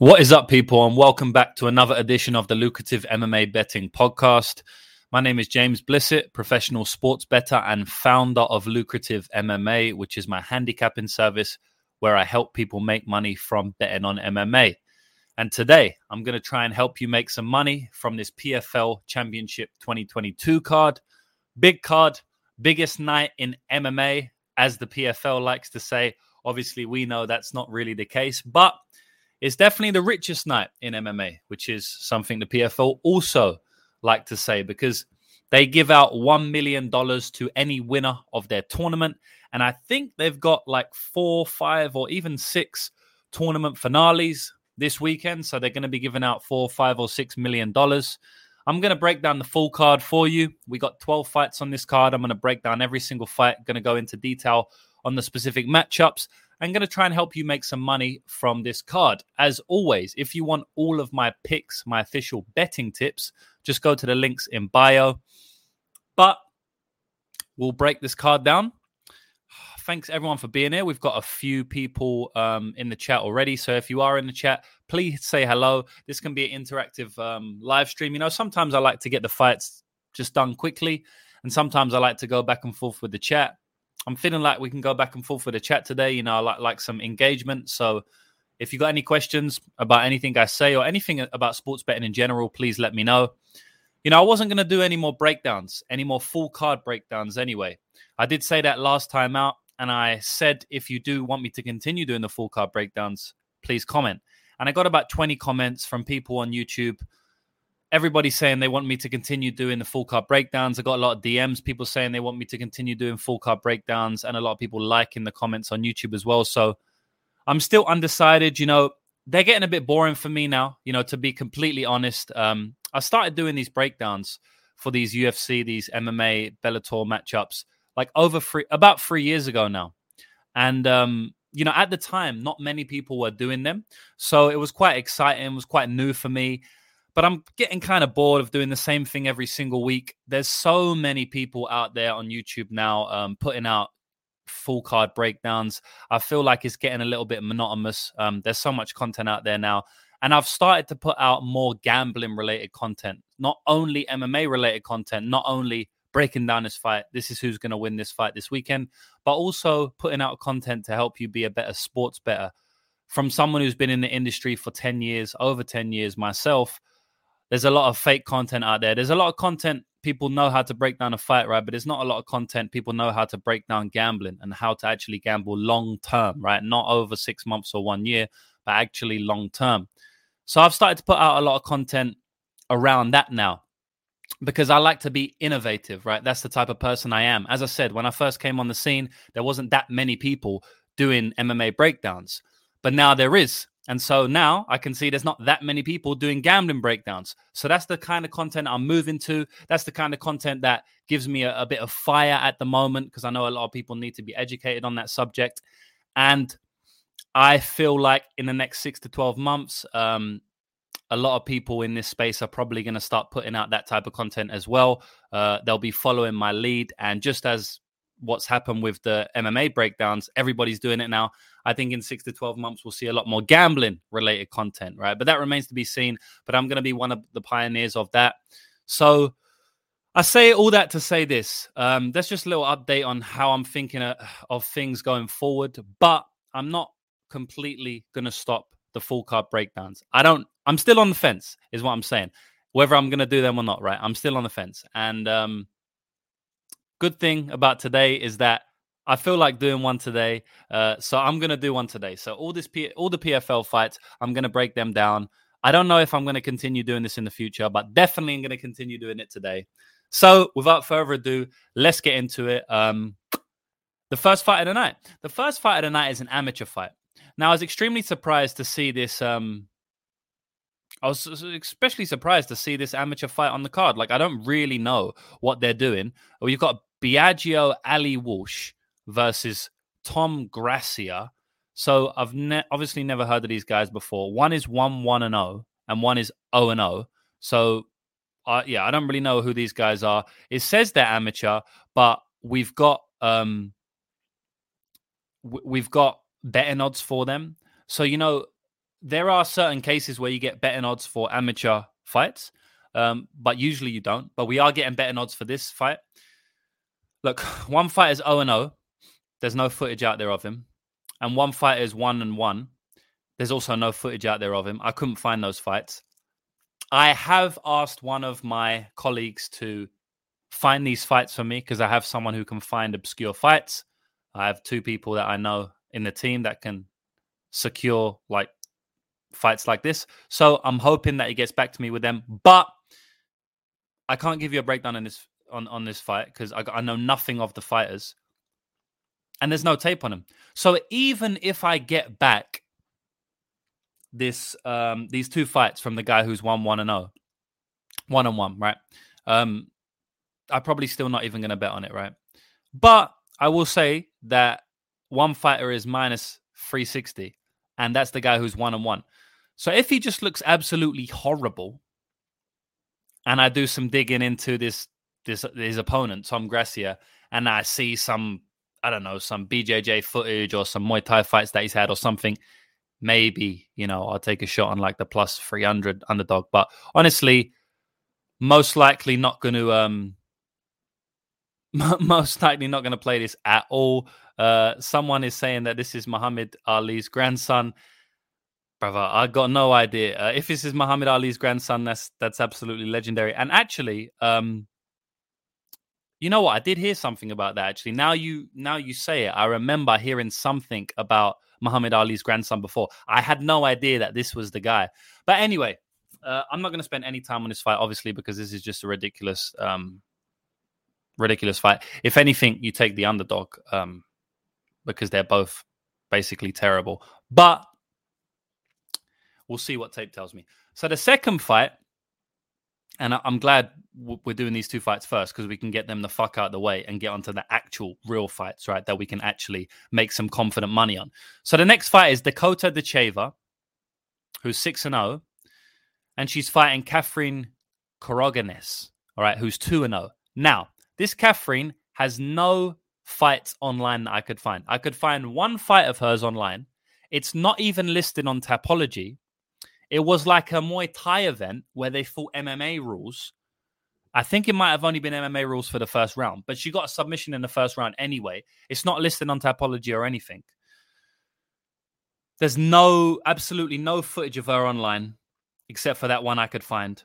What is up, people, and welcome back to another edition of the Lucrative MMA Betting Podcast. My name is James Blissett, professional sports bettor and founder of Lucrative MMA, which is my handicapping service where I help people make money from betting on MMA. And today, I'm going to try and help you make some money from this PFL Championship 2022 card. Big card, biggest night in MMA, as the PFL likes to say. Obviously, we know that's not really the case, but it's definitely the richest night in MMA, which is something the PFL also like to say because they give out $1 million to any winner of their tournament. And I think they've got like four, five, or even six tournament finales this weekend. So they're going to be giving out four, five, or six million dollars. I'm going to break down the full card for you. We got 12 fights on this card. I'm going to break down every single fight, going to go into detail on the specific matchups. I'm going to try and help you make some money from this card. As always, if you want all of my picks, my official betting tips, just go to the links in bio. But we'll break this card down. Thanks everyone for being here. We've got a few people um, in the chat already. So if you are in the chat, please say hello. This can be an interactive um, live stream. You know, sometimes I like to get the fights just done quickly, and sometimes I like to go back and forth with the chat. I'm feeling like we can go back and forth with the chat today. You know, I like like some engagement. So if you got any questions about anything I say or anything about sports betting in general, please let me know. You know, I wasn't going to do any more breakdowns, any more full card breakdowns anyway. I did say that last time out, and I said if you do want me to continue doing the full card breakdowns, please comment. And I got about 20 comments from people on YouTube everybody's saying they want me to continue doing the full card breakdowns. I got a lot of DMs, people saying they want me to continue doing full card breakdowns, and a lot of people liking the comments on YouTube as well. So I'm still undecided. You know, they're getting a bit boring for me now. You know, to be completely honest, um, I started doing these breakdowns for these UFC, these MMA, Bellator matchups, like over three, about three years ago now, and um, you know, at the time, not many people were doing them, so it was quite exciting. It was quite new for me but I'm getting kind of bored of doing the same thing every single week. There's so many people out there on YouTube now um, putting out full card breakdowns. I feel like it's getting a little bit monotonous. Um, there's so much content out there now. And I've started to put out more gambling related content, not only MMA related content, not only breaking down this fight. This is who's going to win this fight this weekend, but also putting out content to help you be a better sports better. From someone who's been in the industry for 10 years, over 10 years myself, there's a lot of fake content out there. There's a lot of content people know how to break down a fight, right? But there's not a lot of content people know how to break down gambling and how to actually gamble long term, right? Not over six months or one year, but actually long term. So I've started to put out a lot of content around that now because I like to be innovative, right? That's the type of person I am. As I said, when I first came on the scene, there wasn't that many people doing MMA breakdowns, but now there is. And so now I can see there's not that many people doing gambling breakdowns. So that's the kind of content I'm moving to. That's the kind of content that gives me a, a bit of fire at the moment because I know a lot of people need to be educated on that subject. And I feel like in the next six to 12 months, um, a lot of people in this space are probably going to start putting out that type of content as well. Uh, they'll be following my lead. And just as what's happened with the MMA breakdowns. Everybody's doing it now. I think in six to 12 months, we'll see a lot more gambling related content, right? But that remains to be seen. But I'm going to be one of the pioneers of that. So I say all that to say this. Um, that's just a little update on how I'm thinking of, of things going forward. But I'm not completely going to stop the full card breakdowns. I don't, I'm still on the fence, is what I'm saying. Whether I'm going to do them or not, right? I'm still on the fence. And, um, good thing about today is that I feel like doing one today, uh, so I'm gonna do one today. So all this, P- all the PFL fights, I'm gonna break them down. I don't know if I'm gonna continue doing this in the future, but definitely I'm gonna continue doing it today. So without further ado, let's get into it. Um, the first fight of the night. The first fight of the night is an amateur fight. Now I was extremely surprised to see this um, I was especially surprised to see this amateur fight on the card. Like, I don't really know what they're doing. Well, you've got Biaggio Ali Walsh versus Tom Gracia. So I've ne- obviously never heard of these guys before. One is one one and zero, oh, and one is zero oh and zero. Oh. So, uh, yeah, I don't really know who these guys are. It says they're amateur, but we've got um, w- we've got betting odds for them. So you know, there are certain cases where you get betting odds for amateur fights, um, but usually you don't. But we are getting betting odds for this fight. Look, one fight is 0 and 0. There's no footage out there of him. And one fight is 1 and 1. There's also no footage out there of him. I couldn't find those fights. I have asked one of my colleagues to find these fights for me because I have someone who can find obscure fights. I have two people that I know in the team that can secure like fights like this. So I'm hoping that he gets back to me with them. But I can't give you a breakdown on this on, on this fight because I, I know nothing of the fighters. And there's no tape on him. So even if I get back this um these two fights from the guy who's won one and oh, one and one, right? Um I'm probably still not even gonna bet on it, right? But I will say that one fighter is minus 360, and that's the guy who's one and one. So if he just looks absolutely horrible, and I do some digging into this this his opponent, Tom Gracia, and I see some I don't know some BJJ footage or some Muay Thai fights that he's had or something, maybe you know I'll take a shot on like the plus 300 underdog. But honestly, most likely not going to um most likely not going to play this at all. Uh, someone is saying that this is Muhammad Ali's grandson. Brother, I got no idea. Uh, if this is Muhammad Ali's grandson, that's that's absolutely legendary. And actually, um, you know what? I did hear something about that. Actually, now you now you say it, I remember hearing something about Muhammad Ali's grandson before. I had no idea that this was the guy. But anyway, uh, I'm not going to spend any time on this fight, obviously, because this is just a ridiculous um, ridiculous fight. If anything, you take the underdog um, because they're both basically terrible. But we'll see what tape tells me. So the second fight, and I'm glad we're doing these two fights first because we can get them the fuck out of the way and get onto the actual real fights, right? That we can actually make some confident money on. So the next fight is Dakota Ditcheva, who's six and zero, oh, and she's fighting Katherine Corogenes, all right, who's two and zero. Oh. Now this Catherine has no fights online that I could find. I could find one fight of hers online. It's not even listed on Tapology. It was like a Muay Thai event where they fought MMA rules. I think it might have only been MMA rules for the first round, but she got a submission in the first round anyway. It's not listed on Tapology or anything. There's no, absolutely no footage of her online except for that one I could find.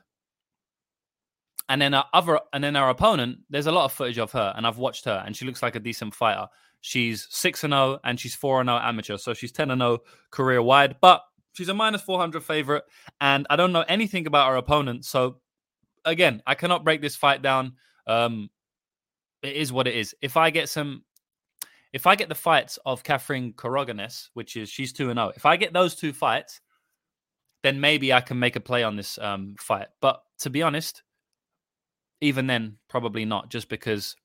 And then our other, and then our opponent, there's a lot of footage of her, and I've watched her, and she looks like a decent fighter. She's six and zero, oh, and she's four and zero oh amateur, so she's ten and zero oh career wide. But she's a minus four hundred favorite, and I don't know anything about her opponent. So again, I cannot break this fight down. Um, it is what it is. If I get some, if I get the fights of Katherine Corogenes, which is she's two and zero, if I get those two fights, then maybe I can make a play on this um, fight. But to be honest, even then, probably not, just because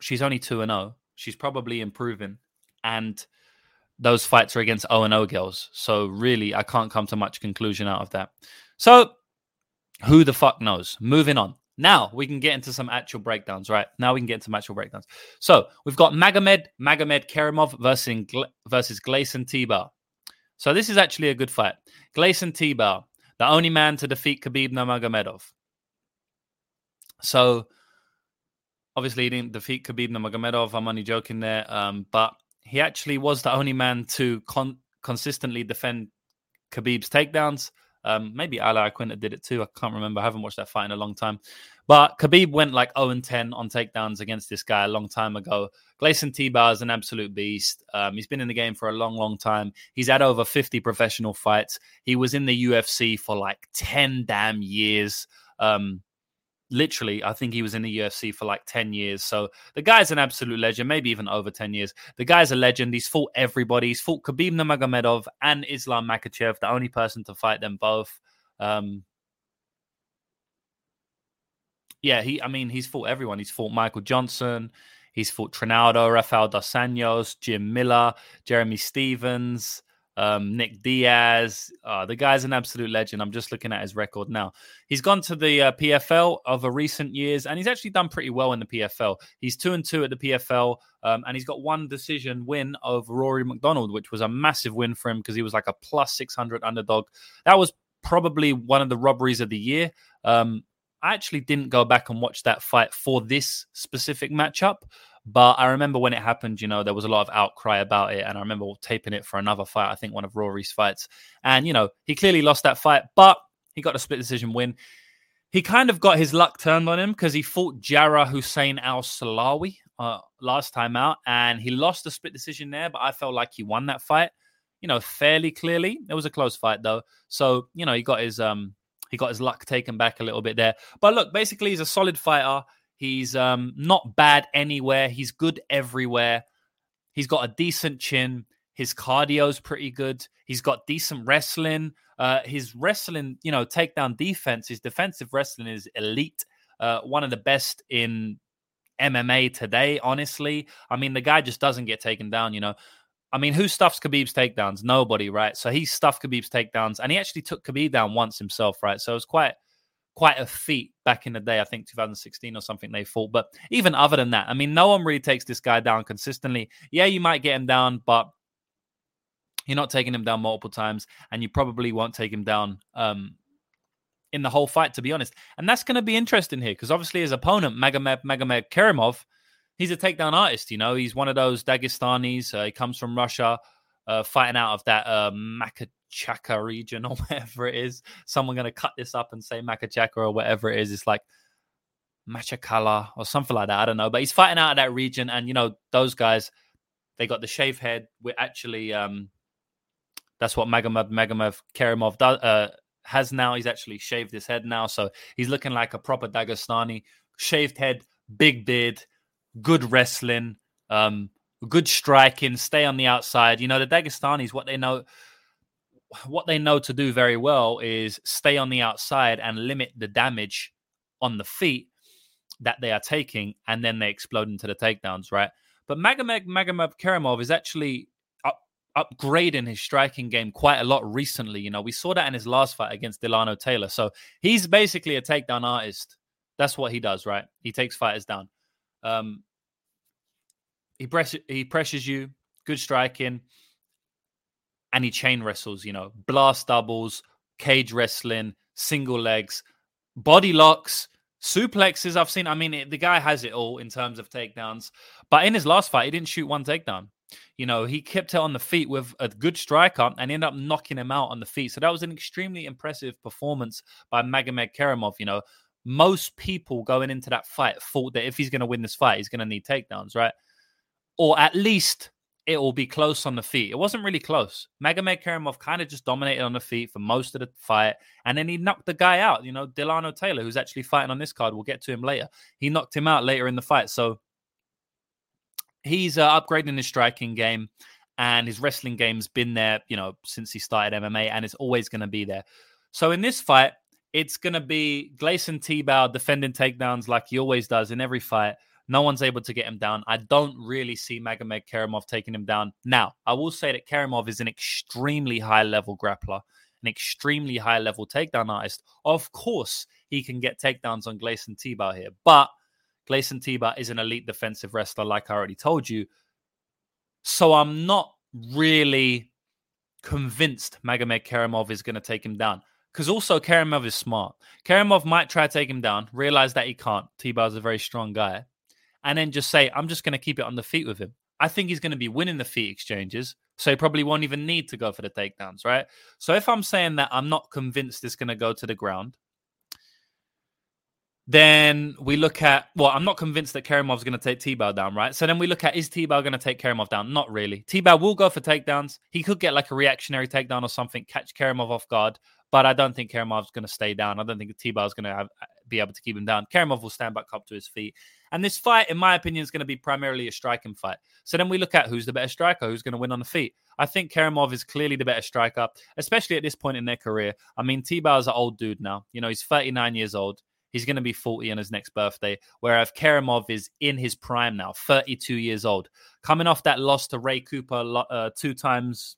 she's only 2 and 0. She's probably improving. And those fights are against O and O girls. So, really, I can't come to much conclusion out of that. So, who the fuck knows? Moving on. Now we can get into some actual breakdowns, right? Now we can get into actual breakdowns. So we've got Magomed Magomed Kerimov versus versus Gleison Tibau. So this is actually a good fight. Gleison Tibau, the only man to defeat Khabib Nurmagomedov. So obviously he didn't defeat Khabib Nurmagomedov. I'm only joking there, um, but he actually was the only man to con- consistently defend Khabib's takedowns. Um, maybe Al Iaquinta did it too. I can't remember. I haven't watched that fight in a long time. But Khabib went like 0 and 10 on takedowns against this guy a long time ago. Gleison Tibau is an absolute beast. Um, he's been in the game for a long, long time. He's had over 50 professional fights. He was in the UFC for like 10 damn years. Um, literally, I think he was in the UFC for like 10 years. So the guy's an absolute legend, maybe even over 10 years. The guy's a legend. He's fought everybody. He's fought Khabib Nurmagomedov and Islam Makhachev, the only person to fight them both. Um, yeah, he. I mean, he's fought everyone. He's fought Michael Johnson. He's fought Trinaldo, Rafael dos Anjos, Jim Miller, Jeremy Stephens, um, Nick Diaz. Uh, the guy's an absolute legend. I'm just looking at his record now. He's gone to the uh, PFL over recent years, and he's actually done pretty well in the PFL. He's two and two at the PFL, um, and he's got one decision win over Rory MacDonald, which was a massive win for him because he was like a plus 600 underdog. That was probably one of the robberies of the year. Um, I actually didn't go back and watch that fight for this specific matchup. But I remember when it happened, you know, there was a lot of outcry about it. And I remember taping it for another fight, I think one of Rory's fights. And, you know, he clearly lost that fight, but he got a split decision win. He kind of got his luck turned on him because he fought Jarrah Hussein Al Silawi uh, last time out. And he lost the split decision there, but I felt like he won that fight, you know, fairly clearly. It was a close fight, though. So, you know, he got his. um he got his luck taken back a little bit there. But look, basically, he's a solid fighter. He's um, not bad anywhere. He's good everywhere. He's got a decent chin. His cardio's pretty good. He's got decent wrestling. Uh, his wrestling, you know, takedown defense, his defensive wrestling is elite. Uh, one of the best in MMA today, honestly. I mean, the guy just doesn't get taken down, you know. I mean, who stuffs Khabib's takedowns? Nobody, right? So he stuffed Khabib's takedowns and he actually took Khabib down once himself, right? So it was quite quite a feat back in the day. I think 2016 or something they fought. But even other than that, I mean, no one really takes this guy down consistently. Yeah, you might get him down, but you're not taking him down multiple times, and you probably won't take him down um, in the whole fight, to be honest. And that's going to be interesting here because obviously his opponent, Magomed Magomed Kerimov, he's a takedown artist. You know, he's one of those Dagestanis. Uh, he comes from Russia, uh, fighting out of that uh, Chaka region or whatever it is. Someone going to cut this up and say Makachaka or whatever it is. It's like Machakala or something like that. I don't know. But he's fighting out of that region. And, you know, those guys, they got the shave head. We're actually, um, that's what Magomed Magomed Kerimov does, uh, has now. He's actually shaved his head now. So he's looking like a proper Dagestani. Shaved head, big beard, good wrestling, um, good striking, stay on the outside. You know, the Dagestanis, what they know what they know to do very well is stay on the outside and limit the damage on the feet that they are taking, and then they explode into the takedowns, right? But Magomed Magomed Kerimov is actually up, upgrading his striking game quite a lot recently. You know, we saw that in his last fight against Delano Taylor. So he's basically a takedown artist. That's what he does, right? He takes fighters down. Um, he press he pressures you, good striking and he chain wrestles, you know, blast doubles, cage wrestling, single legs, body locks, suplexes. I've seen, I mean, it, the guy has it all in terms of takedowns. But in his last fight, he didn't shoot one takedown. You know, he kept it on the feet with a good striker and ended up knocking him out on the feet. So that was an extremely impressive performance by Magomed Kerimov. You know, most people going into that fight thought that if he's going to win this fight, he's going to need takedowns, right? Or at least it will be close on the feet. It wasn't really close. Magomed Kerimov kind of just dominated on the feet for most of the fight, and then he knocked the guy out. You know, Delano Taylor, who's actually fighting on this card, we'll get to him later. He knocked him out later in the fight, so he's uh, upgrading his striking game, and his wrestling game's been there, you know, since he started MMA, and it's always going to be there. So in this fight, it's going to be Gleison Tibau defending takedowns like he always does in every fight no one's able to get him down. I don't really see Magomed Kerimov taking him down. Now, I will say that Kerimov is an extremely high level grappler, an extremely high level takedown artist. Of course, he can get takedowns on Gleison Tibau here, but Gleison Tibau is an elite defensive wrestler, like I already told you. So I'm not really convinced Magomed Kerimov is going to take him down. Because also Kerimov is smart. Kerimov might try to take him down, realize that he can't. Tibau's a very strong guy and then just say, I'm just going to keep it on the feet with him. I think he's going to be winning the feet exchanges. So he probably won't even need to go for the takedowns, right? So if I'm saying that I'm not convinced it's going to go to the ground, then we look at well, I'm not convinced that Kerimov's going to take Tibau down, right? So then we look at is Tibau going to take Kerimov down? Not really. Tibau will go for takedowns. He could get like a reactionary takedown or something, catch Kerimov off guard, but I don't think Kerimov's going to stay down. I don't think Tibau's going to be able to keep him down. Kerimov will stand back up to his feet. And this fight, in my opinion, is going to be primarily a striking fight. So then we look at who's the better striker, who's going to win on the feet. I think Kerimov is clearly the better striker, especially at this point in their career. I mean, is an old dude now. You know, he's 39 years old. He's going to be 40 on his next birthday. Whereas Kerimov is in his prime now, 32 years old. Coming off that loss to Ray Cooper uh, two times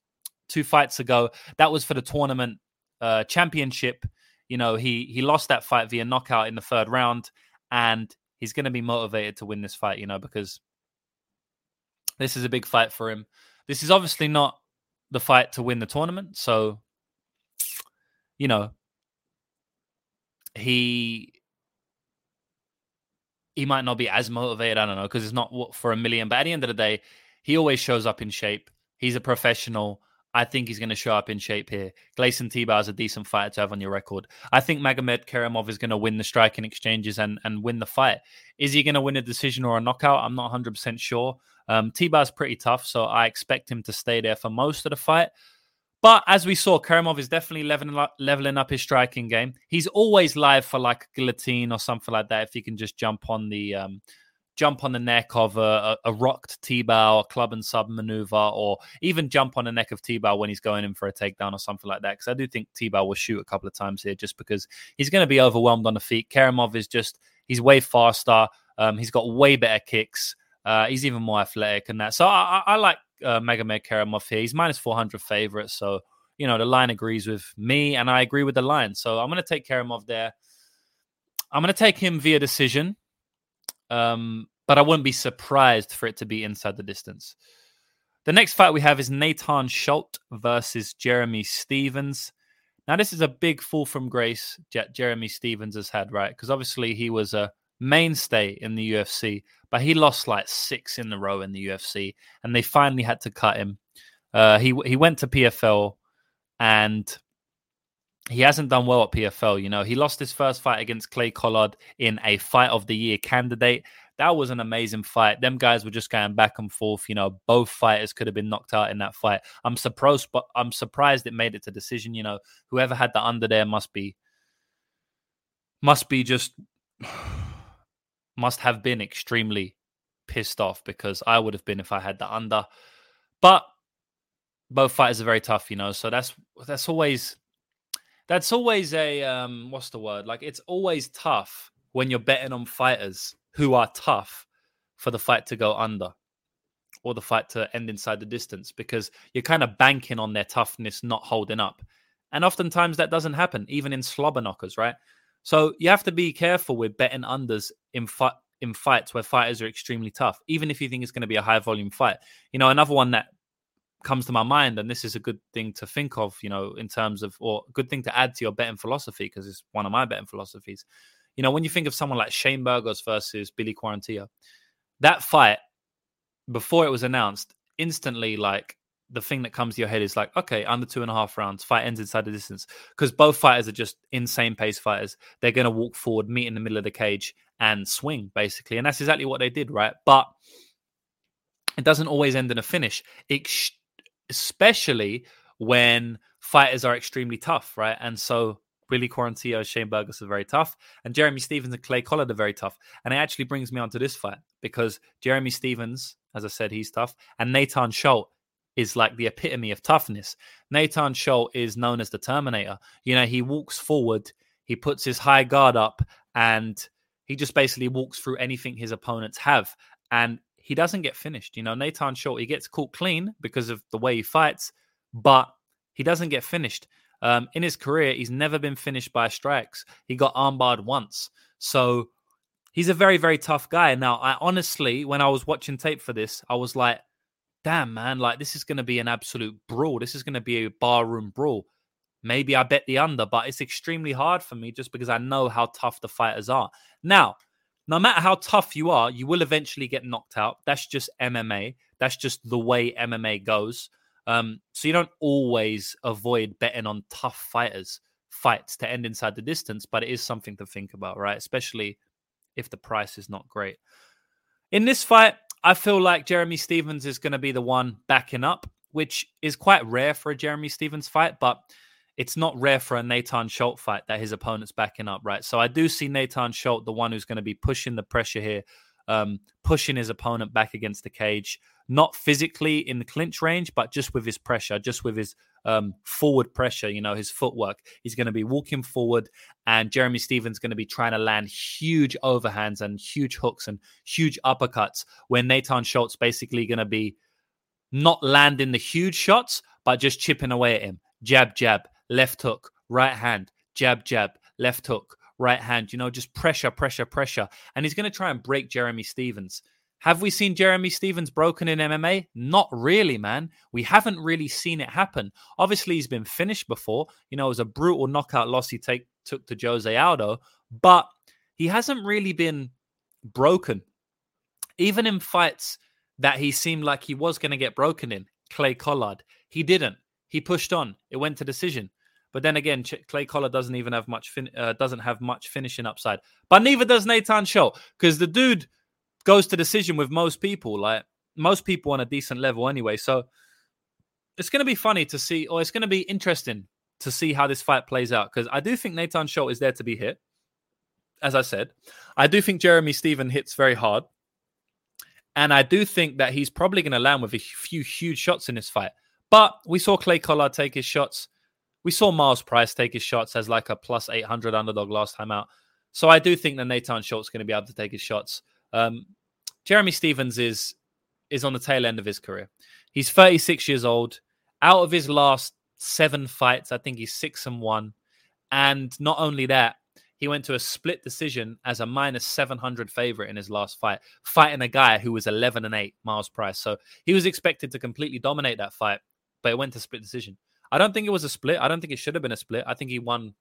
two fights ago. That was for the tournament uh, championship. You know, he he lost that fight via knockout in the third round, and he's going to be motivated to win this fight. You know, because this is a big fight for him. This is obviously not the fight to win the tournament, so you know he he might not be as motivated. I don't know because it's not for a million. But at the end of the day, he always shows up in shape. He's a professional. I think he's going to show up in shape here. Gleison Tibau is a decent fighter to have on your record. I think Magomed Kerimov is going to win the striking exchanges and, and win the fight. Is he going to win a decision or a knockout? I'm not 100% sure. Um, Tibau's pretty tough, so I expect him to stay there for most of the fight. But as we saw, Kerimov is definitely leveling up, leveling up his striking game. He's always live for like guillotine or something like that. If he can just jump on the um, jump on the neck of a, a, rocked Tibau, a club and sub maneuver, or even jump on the neck of Tibau when he's going in for a takedown or something like that. Because I do think Tibau will shoot a couple of times here, just because he's going to be overwhelmed on the feet. Kerimov is just he's way faster. Um, he's got way better kicks. Uh, he's even more athletic and that. So I, I, I like uh, Magomed Kerimov here. He's minus 400 favorite. So, you know, the line agrees with me and I agree with the line. So I'm going to take Kerimov there. I'm going to take him via decision. Um, but I wouldn't be surprised for it to be inside the distance. The next fight we have is Nathan Schulte versus Jeremy Stephens. Now, this is a big fall from grace Jeremy Stephens has had, right? Because obviously he was a mainstay in the UFC, but he lost like six in a row in the UFC, and they finally had to cut him. Uh, he he went to PFL, and he hasn't done well at PFL. You know, he lost his first fight against Clay Collard in a fight of the year candidate. That was an amazing fight. Them guys were just going back and forth. You know, both fighters could have been knocked out in that fight. I'm surprised, but I'm surprised it made it to decision. You know, whoever had the under there must be must be just must have been extremely pissed off because I would have been if I had the under. But both fighters are very tough, you know. So that's that's always that's always a um what's the word? Like it's always tough when you're betting on fighters who are tough for the fight to go under or the fight to end inside the distance because you're kind of banking on their toughness not holding up. And oftentimes that doesn't happen, even in slobber knockers, right? So you have to be careful with betting unders in fight in fights where fighters are extremely tough, even if you think it's going to be a high volume fight. You know, another one that comes to my mind, and this is a good thing to think of, you know, in terms of or good thing to add to your betting philosophy because it's one of my betting philosophies. You know, when you think of someone like Shane Burgos versus Billy Quarantillo, that fight before it was announced, instantly like the thing that comes to your head is like, okay, under two and a half rounds, fight ends inside the distance. Because both fighters are just insane pace fighters. They're going to walk forward, meet in the middle of the cage, and swing, basically. And that's exactly what they did, right? But it doesn't always end in a finish, especially when fighters are extremely tough, right? And so Billy Quarantillo, Shane Burgos are very tough, and Jeremy Stephens and Clay Collard are very tough. And it actually brings me on to this fight because Jeremy Stephens, as I said, he's tough, and Nathan Schulte is like the epitome of toughness. Nathan Schulte is known as the Terminator. You know, he walks forward, he puts his high guard up, and he just basically walks through anything his opponents have. And he doesn't get finished. You know, Nathan Short, he gets caught clean because of the way he fights, but he doesn't get finished. Um, in his career, he's never been finished by strikes. He got armbarred once. So he's a very, very tough guy. Now, I honestly, when I was watching tape for this, I was like, damn, man, like this is going to be an absolute brawl. This is going to be a barroom brawl. Maybe I bet the under, but it's extremely hard for me just because I know how tough the fighters are. Now, no matter how tough you are, you will eventually get knocked out. That's just MMA. That's just the way MMA goes. Um, so you don't always avoid betting on tough fighters fights to end inside the distance, but it is something to think about, right? Especially if the price is not great. In this fight, I feel like Jeremy Stephens is going to be the one backing up, which is quite rare for a Jeremy Stephens fight, but it's not rare for a Nathan Schulte fight that his opponent's backing up, right? So I do see Nathan Schulte, the one who's going to be pushing the pressure here, um, pushing his opponent back against the cage, not physically in the clinch range, but just with his pressure, just with his um, forward pressure, you know, his footwork. He's going to be walking forward, and Jeremy Stephens going to be trying to land huge overhands and huge hooks and huge uppercuts, where Nathan Schulte's basically going to be not landing the huge shots, but just chipping away at him. Jab, jab, left hook, right hand, jab, jab, left hook, right hand. You know, just pressure, pressure, pressure. And he's going to try and break Jeremy Stephens. Have we seen Jeremy Stephens broken in MMA? Not really, man. We haven't really seen it happen. Obviously, he's been finished before. You know, it was a brutal knockout loss he take, took to Jose Aldo, but he hasn't really been broken. Even in fights that he seemed like he was going to get broken in, Clay Collard, he didn't. He pushed on. It went to decision. But then again, Clay Collard doesn't even have much fin- uh, doesn't have much finishing upside. But neither does Nathan Show because the dude goes to decision with most people, like most people on a decent level anyway. So it's going to be funny to see, or it's going to be interesting to see how this fight plays out because I do think Nathan Schultz is there to be hit. As I said, I do think Jeremy Steven hits very hard. And I do think that he's probably going to land with a few huge shots in this fight. But we saw Clay Collard take his shots. We saw Myles Price take his shots as like a plus 800 underdog last time out. So I do think that Nathan Schultz is going to be able to take his shots. Um, Jeremy Stephens is is on the tail end of his career. He's 36 years old. Out of his last seven fights, I think he's six and one. And not only that, he went to a split decision as a minus 700 favorite in his last fight, fighting a guy who was 11 and 8, Myles Price. So he was expected to completely dominate that fight, but it went to split decision. I don't think it was a split. I don't think it should have been a split. I think he won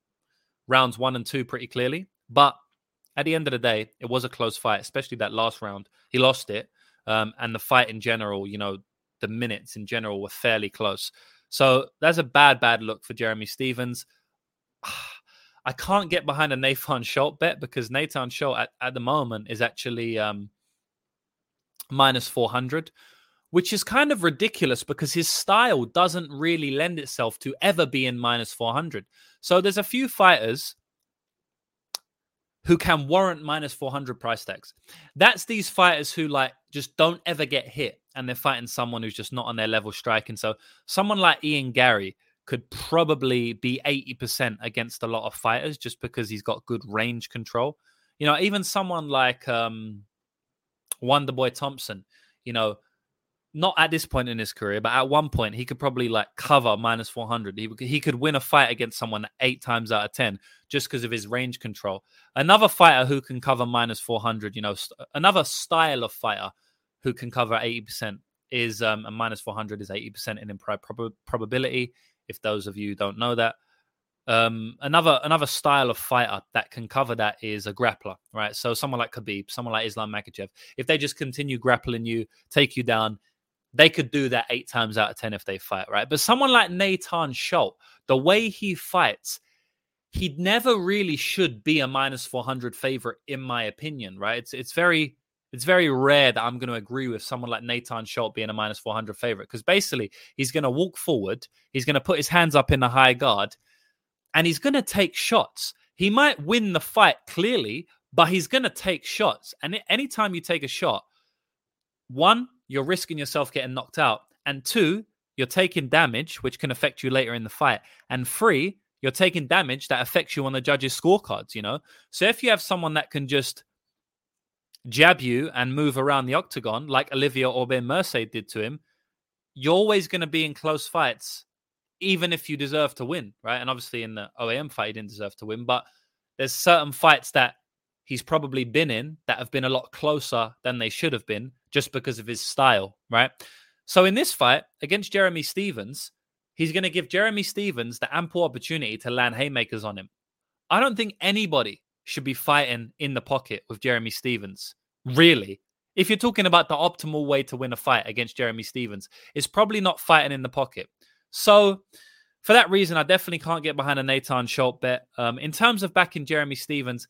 rounds one and two pretty clearly. But at the end of the day, it was a close fight, especially that last round. He lost it. Um, and the fight in general, you know, the minutes in general were fairly close. So that's a bad, bad look for Jeremy Stephens. I can't get behind a Nathan Schultz bet because Nathan Schultz at, at the moment is actually um, minus 400, which is kind of ridiculous because his style doesn't really lend itself to ever being minus 400. So there's a few fighters who can warrant minus 400 price tags. That's these fighters who like just don't ever get hit and they're fighting someone who's just not on their level striking. So someone like Ian Garry could probably be 80% against a lot of fighters just because he's got good range control. You know, even someone like um Wonderboy Thompson, you know, not at this point in his career, but at one point he could probably like cover minus 400. He, he could win a fight against someone eight times out of 10 just because of his range control. Another fighter who can cover minus 400, you know, st- another style of fighter who can cover 80% is um, a minus 400 is 80% in implied prob- probability. If those of you don't know that, um, another another style of fighter that can cover that is a grappler, right? So someone like Khabib, someone like Islam Makhachev, if they just continue grappling you, take you down, they could do that eight times out of 10 if they fight, right? But someone like Nathan Schultz, the way he fights, he never really should be a minus 400 favorite, in my opinion, right? It's, it's very. It's very rare that I'm going to agree with someone like Nathan Schultz being a minus 400 favorite because basically he's going to walk forward, he's going to put his hands up in the high guard, and he's going to take shots. He might win the fight clearly, but he's going to take shots. And anytime you take a shot, one, you're risking yourself getting knocked out. And two, you're taking damage, which can affect you later in the fight. And three, you're taking damage that affects you on the judges' scorecards, you know? So if you have someone that can just jab you and move around the octagon, like Olivier Aubin-Mercier did to him, you're always going to be in close fights, even if you deserve to win, right? And obviously in the OAM fight, he didn't deserve to win, but there's certain fights that he's probably been in that have been a lot closer than they should have been just because of his style, right? So in this fight against Jeremy Stephens, he's going to give Jeremy Stephens the ample opportunity to land haymakers on him. I don't think anybody should be fighting in the pocket with Jeremy Stephens. Really. If you're talking about the optimal way to win a fight against Jeremy Stephens, it's probably not fighting in the pocket. So, for that reason, I definitely can't get behind a Nathan Schultz bet. Um, in terms of backing Jeremy Stephens,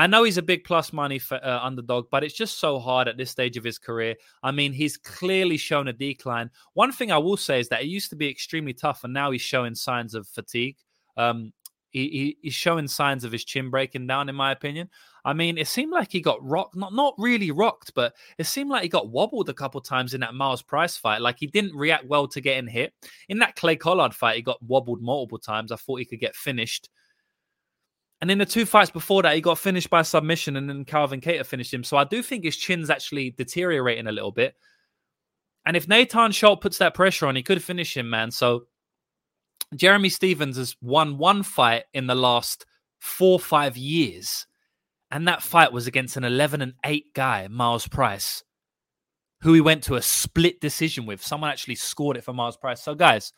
I know he's a big plus money for uh, underdog, but it's just so hard at this stage of his career. I mean, he's clearly shown a decline. One thing I will say is that it used to be extremely tough, and now he's showing signs of fatigue. Um, he, he, he's showing signs of his chin breaking down, in my opinion. I mean, it seemed like he got rocked, not not really rocked, but it seemed like he got wobbled a couple times in that Myles Price fight. Like he didn't react well to getting hit. In that Clay Collard fight, he got wobbled multiple times. I thought he could get finished. And in the two fights before that, he got finished by submission, and then Calvin Kattar finished him. So I do think his chin's actually deteriorating a little bit. And if Nathan Schulte puts that pressure on, he could finish him, man. So Jeremy Stephens has won one fight in the last four, five years. And that fight was against an 11 and 8 guy, Myles Price, who he went to a split decision with. Someone actually scored it for Myles Price. So, guys,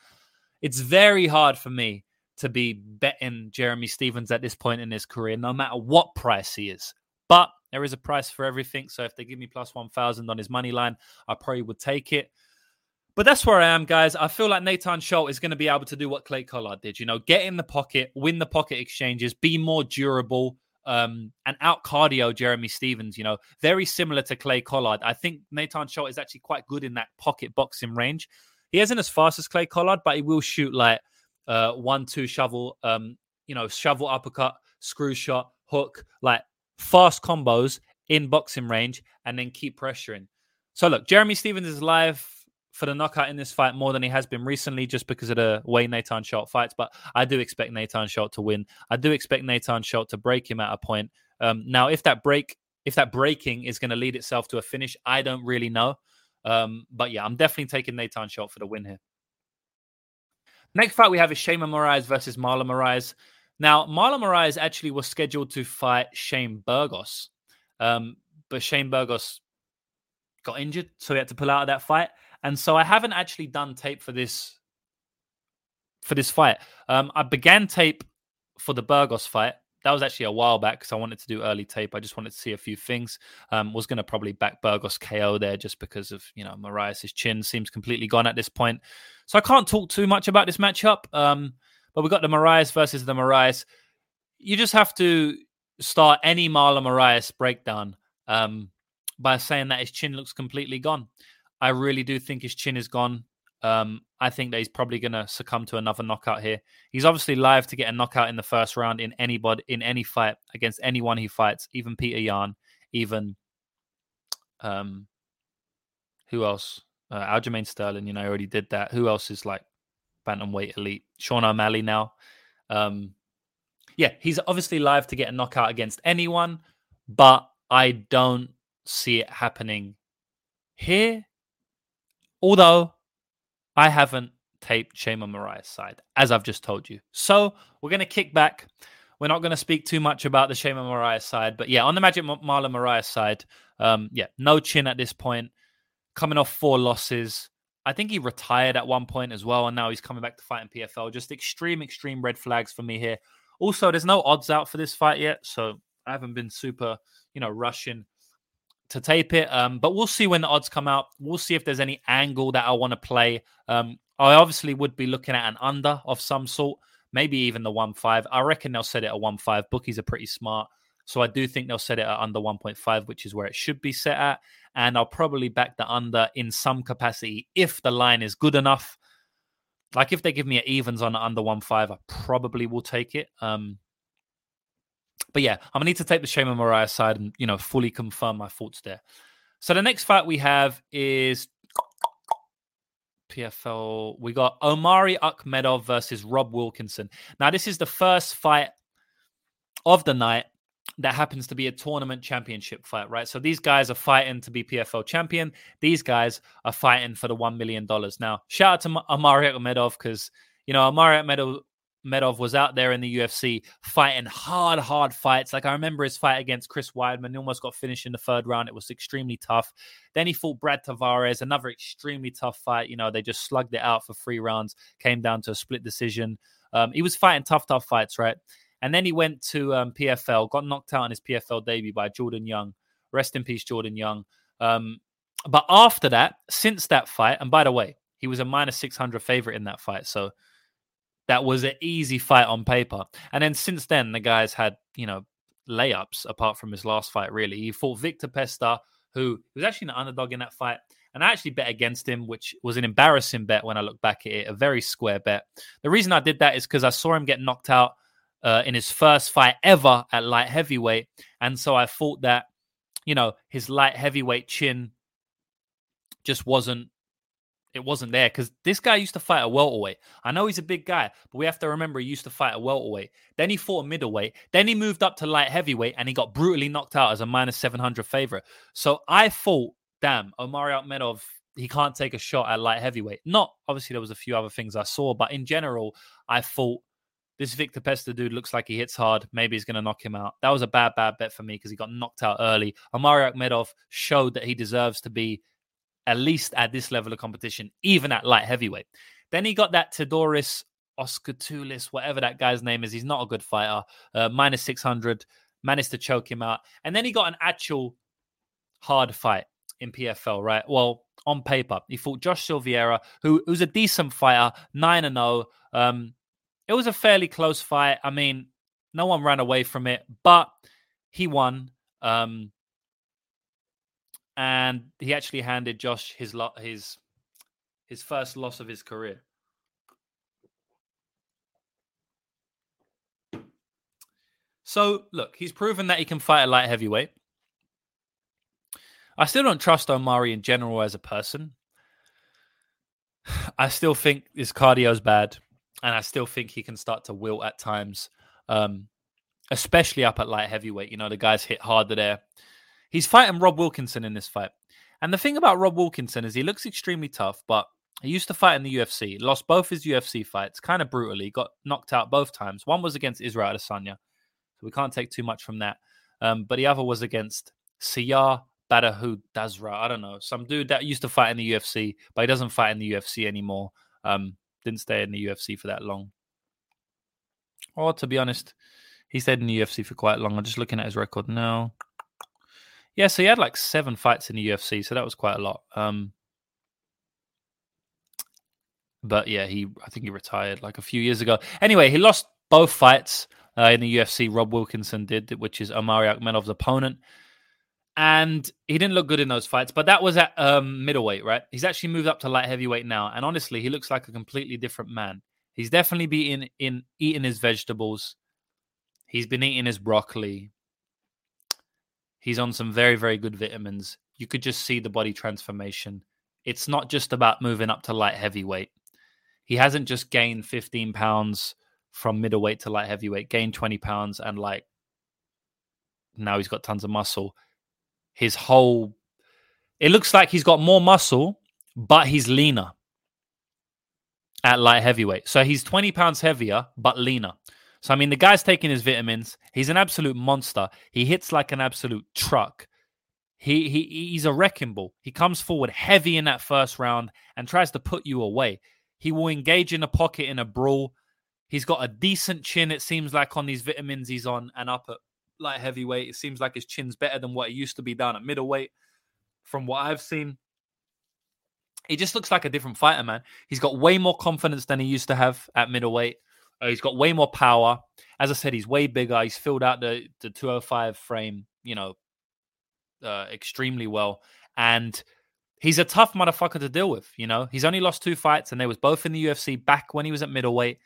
it's very hard for me to be betting Jeremy Stephens at this point in his career, no matter what price he is. But there is a price for everything. So if they give me plus 1,000 on his money line, I probably would take it. But that's where I am, guys. I feel like Nathan Schulte is going to be able to do what Clay Collard did. You know, get in the pocket, win the pocket exchanges, be more durable, um, and out cardio Jeremy Stephens. You know, very similar to Clay Collard. I think Nathan Schulte is actually quite good in that pocket boxing range. He isn't as fast as Clay Collard, but he will shoot like uh, one, two shovel, um, you know, shovel uppercut, screw shot, hook, like fast combos in boxing range, and then keep pressuring. So look, Jeremy Stephens is live for the knockout in this fight more than he has been recently, just because of the way Nathan Schulte fights. But I do expect Nathan Schulte to win. I do expect Nathan Schulte to break him at a point. Um, now, if that break, if that breaking is going to lead itself to a finish, I don't really know. Um, but yeah, I'm definitely taking Nathan Schulte for the win here. Next fight we have is Sheymon Moraes versus Marlon Moraes. Now, Marlon Moraes actually was scheduled to fight Shane Burgos, um, but Shane Burgos got injured, so he had to pull out of that fight. And so I haven't actually done tape for this for this fight. Um, I began tape for the Burgos fight. That was actually a while back because I wanted to do early tape. I just wanted to see a few things. Um, was going to probably back Burgos KO there just because of you know Moraes' chin seems completely gone at this point. So I can't talk too much about this matchup. Um, but we got the Moraes versus the Moraes. You just have to start any Marlon Moraes breakdown um, by saying that his chin looks completely gone. I really do think his chin is gone. Um, I think that he's probably going to succumb to another knockout here. He's obviously live to get a knockout in the first round in anybody in any fight against anyone he fights, even Petr Yan, even um, who else? Uh, Aljamain Sterling. You know, already did that. Who else is like bantamweight elite? Sean O'Malley now. Um, yeah, he's obviously live to get a knockout against anyone, but I don't see it happening here Although I haven't taped Sheymon Moraes' side, as I've just told you. So we're going to kick back. We're not going to speak too much about the Sheymon Moraes side, but yeah, on the Magic Marlon Moraes side, um, yeah, no chin at this point. Coming off four losses. I think he retired at one point as well, and now he's coming back to fight in PFL. Just extreme, extreme red flags for me here. Also, there's no odds out for this fight yet, so I haven't been super, you know, rushing to tape it. Um, but we'll see when the odds come out. We'll see if there's any angle that I want to play. Um, I obviously would be looking at an under of some sort, maybe even the one five. I reckon they'll set it at one five. Bookies are pretty smart. So I do think they'll set it at under 1.5, which is where it should be set at. And I'll probably back the under in some capacity if the line is good enough. Like if they give me an evens on under one five, I probably will take it. Um, but yeah, I'm gonna need to take the Sheymon Moraes side and you know fully confirm my thoughts there. So the next fight we have is PFL. We got Omari Akhmedov versus Rob Wilkinson. Now this is the first fight of the night that happens to be a tournament championship fight, right? So these guys are fighting to be PFL champion. These guys are fighting for the $1 million. Now, shout out to Omari Akhmedov because, you know, Omari Akhmedov Medov was out there in the UFC fighting hard, hard fights. Like I remember his fight against Chris Weidman. He almost got finished in the third round. It was extremely tough. Then he fought Brad Tavares, another extremely tough fight. You know, they just slugged it out for three rounds, came down to a split decision. Um, he was fighting tough, tough fights, right? And then he went to um, PFL, got knocked out in his PFL debut by Jordan Young. Rest in peace, Jordan Young. Um, but after that, since that fight, and by the way, he was a minus 600 favorite in that fight. So that was an easy fight on paper. And then since then, the guy's had, you know, layups apart from his last fight, really. He fought Viktor Pesta, who was actually an underdog in that fight. And I actually bet against him, which was an embarrassing bet when I look back at it, a very square bet. The reason I did that is because I saw him get knocked out uh, in his first fight ever at light heavyweight. And so I thought that, you know, his light heavyweight chin just wasn't it wasn't there because this guy used to fight a welterweight. I know he's a big guy, but we have to remember he used to fight a welterweight. Then he fought a middleweight. Then he moved up to light heavyweight and he got brutally knocked out as a minus 700 favorite. So I thought, damn, Omari Akhmedov he can't take a shot at light heavyweight. Not obviously there was a few other things I saw, but in general, I thought this Viktor Pesta dude looks like he hits hard. Maybe he's going to knock him out. That was a bad, bad bet for me because he got knocked out early. Omari Akhmedov showed that he deserves to be at least at this level of competition, even at light heavyweight. Then he got that Theodoros Tulis, whatever that guy's name is. He's not a good fighter. Uh, minus 600, managed to choke him out. And then he got an actual hard fight in PFL, right? Well, on paper, he fought Josh Silveira, who, was a decent fighter, 9 and 0. Um, it was a fairly close fight. I mean, no one ran away from it, but he won. Um, and he actually handed Josh his lo- his his first loss of his career. So, look, he's proven that he can fight a light heavyweight. I still don't trust Omari in general as a person. I still think his cardio is bad and I still think he can start to wilt at times, um, especially up at light heavyweight. You know, the guys hit harder there. He's fighting Rob Wilkinson in this fight. And the thing about Rob Wilkinson is he looks extremely tough, but he used to fight in the UFC, lost both his UFC fights kind of brutally, got knocked out both times. One was against Israel Adesanya, so we can't take too much from that. Um, but the other was against Siyar Badahu Dazra. I don't know, some dude that used to fight in the UFC, but he doesn't fight in the UFC anymore. Um, didn't stay in the UFC for that long. Or to be honest, he stayed in the UFC for quite long. I'm just looking at his record now. Yeah, so he had like seven fights in the UFC, so that was quite a lot. Um, but yeah, he I think he retired like a few years ago. Anyway, he lost both fights uh, in the UFC. Rob Wilkinson did, which is Omari Akhmedov's opponent and he didn't look good in those fights. But that was at um, middleweight, right? He's actually moved up to light heavyweight now, and honestly, he looks like a completely different man. He's definitely been in eating his vegetables. He's been eating his broccoli. He's on some very very good vitamins. You could just see the body transformation. It's not just about moving up to light heavyweight. He hasn't just gained 15 pounds from middleweight to light heavyweight, gained 20 pounds, and like now he's got tons of muscle his whole it looks like he's got more muscle, but he's leaner at light heavyweight. So he's 20 pounds heavier, but leaner. So I mean, the guy's taking his vitamins. He's an absolute monster. He hits like an absolute truck. He he he's a wrecking ball. He comes forward heavy in that first round and tries to put you away. He will engage in a pocket in a brawl. He's got a decent chin, it seems like, on these vitamins he's on and up at light heavyweight. It seems like his chin's better than what it used to be down at middleweight. From what I've seen, he just looks like a different fighter, man. He's got way more confidence than he used to have at middleweight. Uh, he's got way more power. As I said, he's way bigger. He's filled out the the 205 frame, you know, uh, extremely well. And he's a tough motherfucker to deal with. You know, he's only lost two fights, and they was both in the UFC back when he was at middleweight.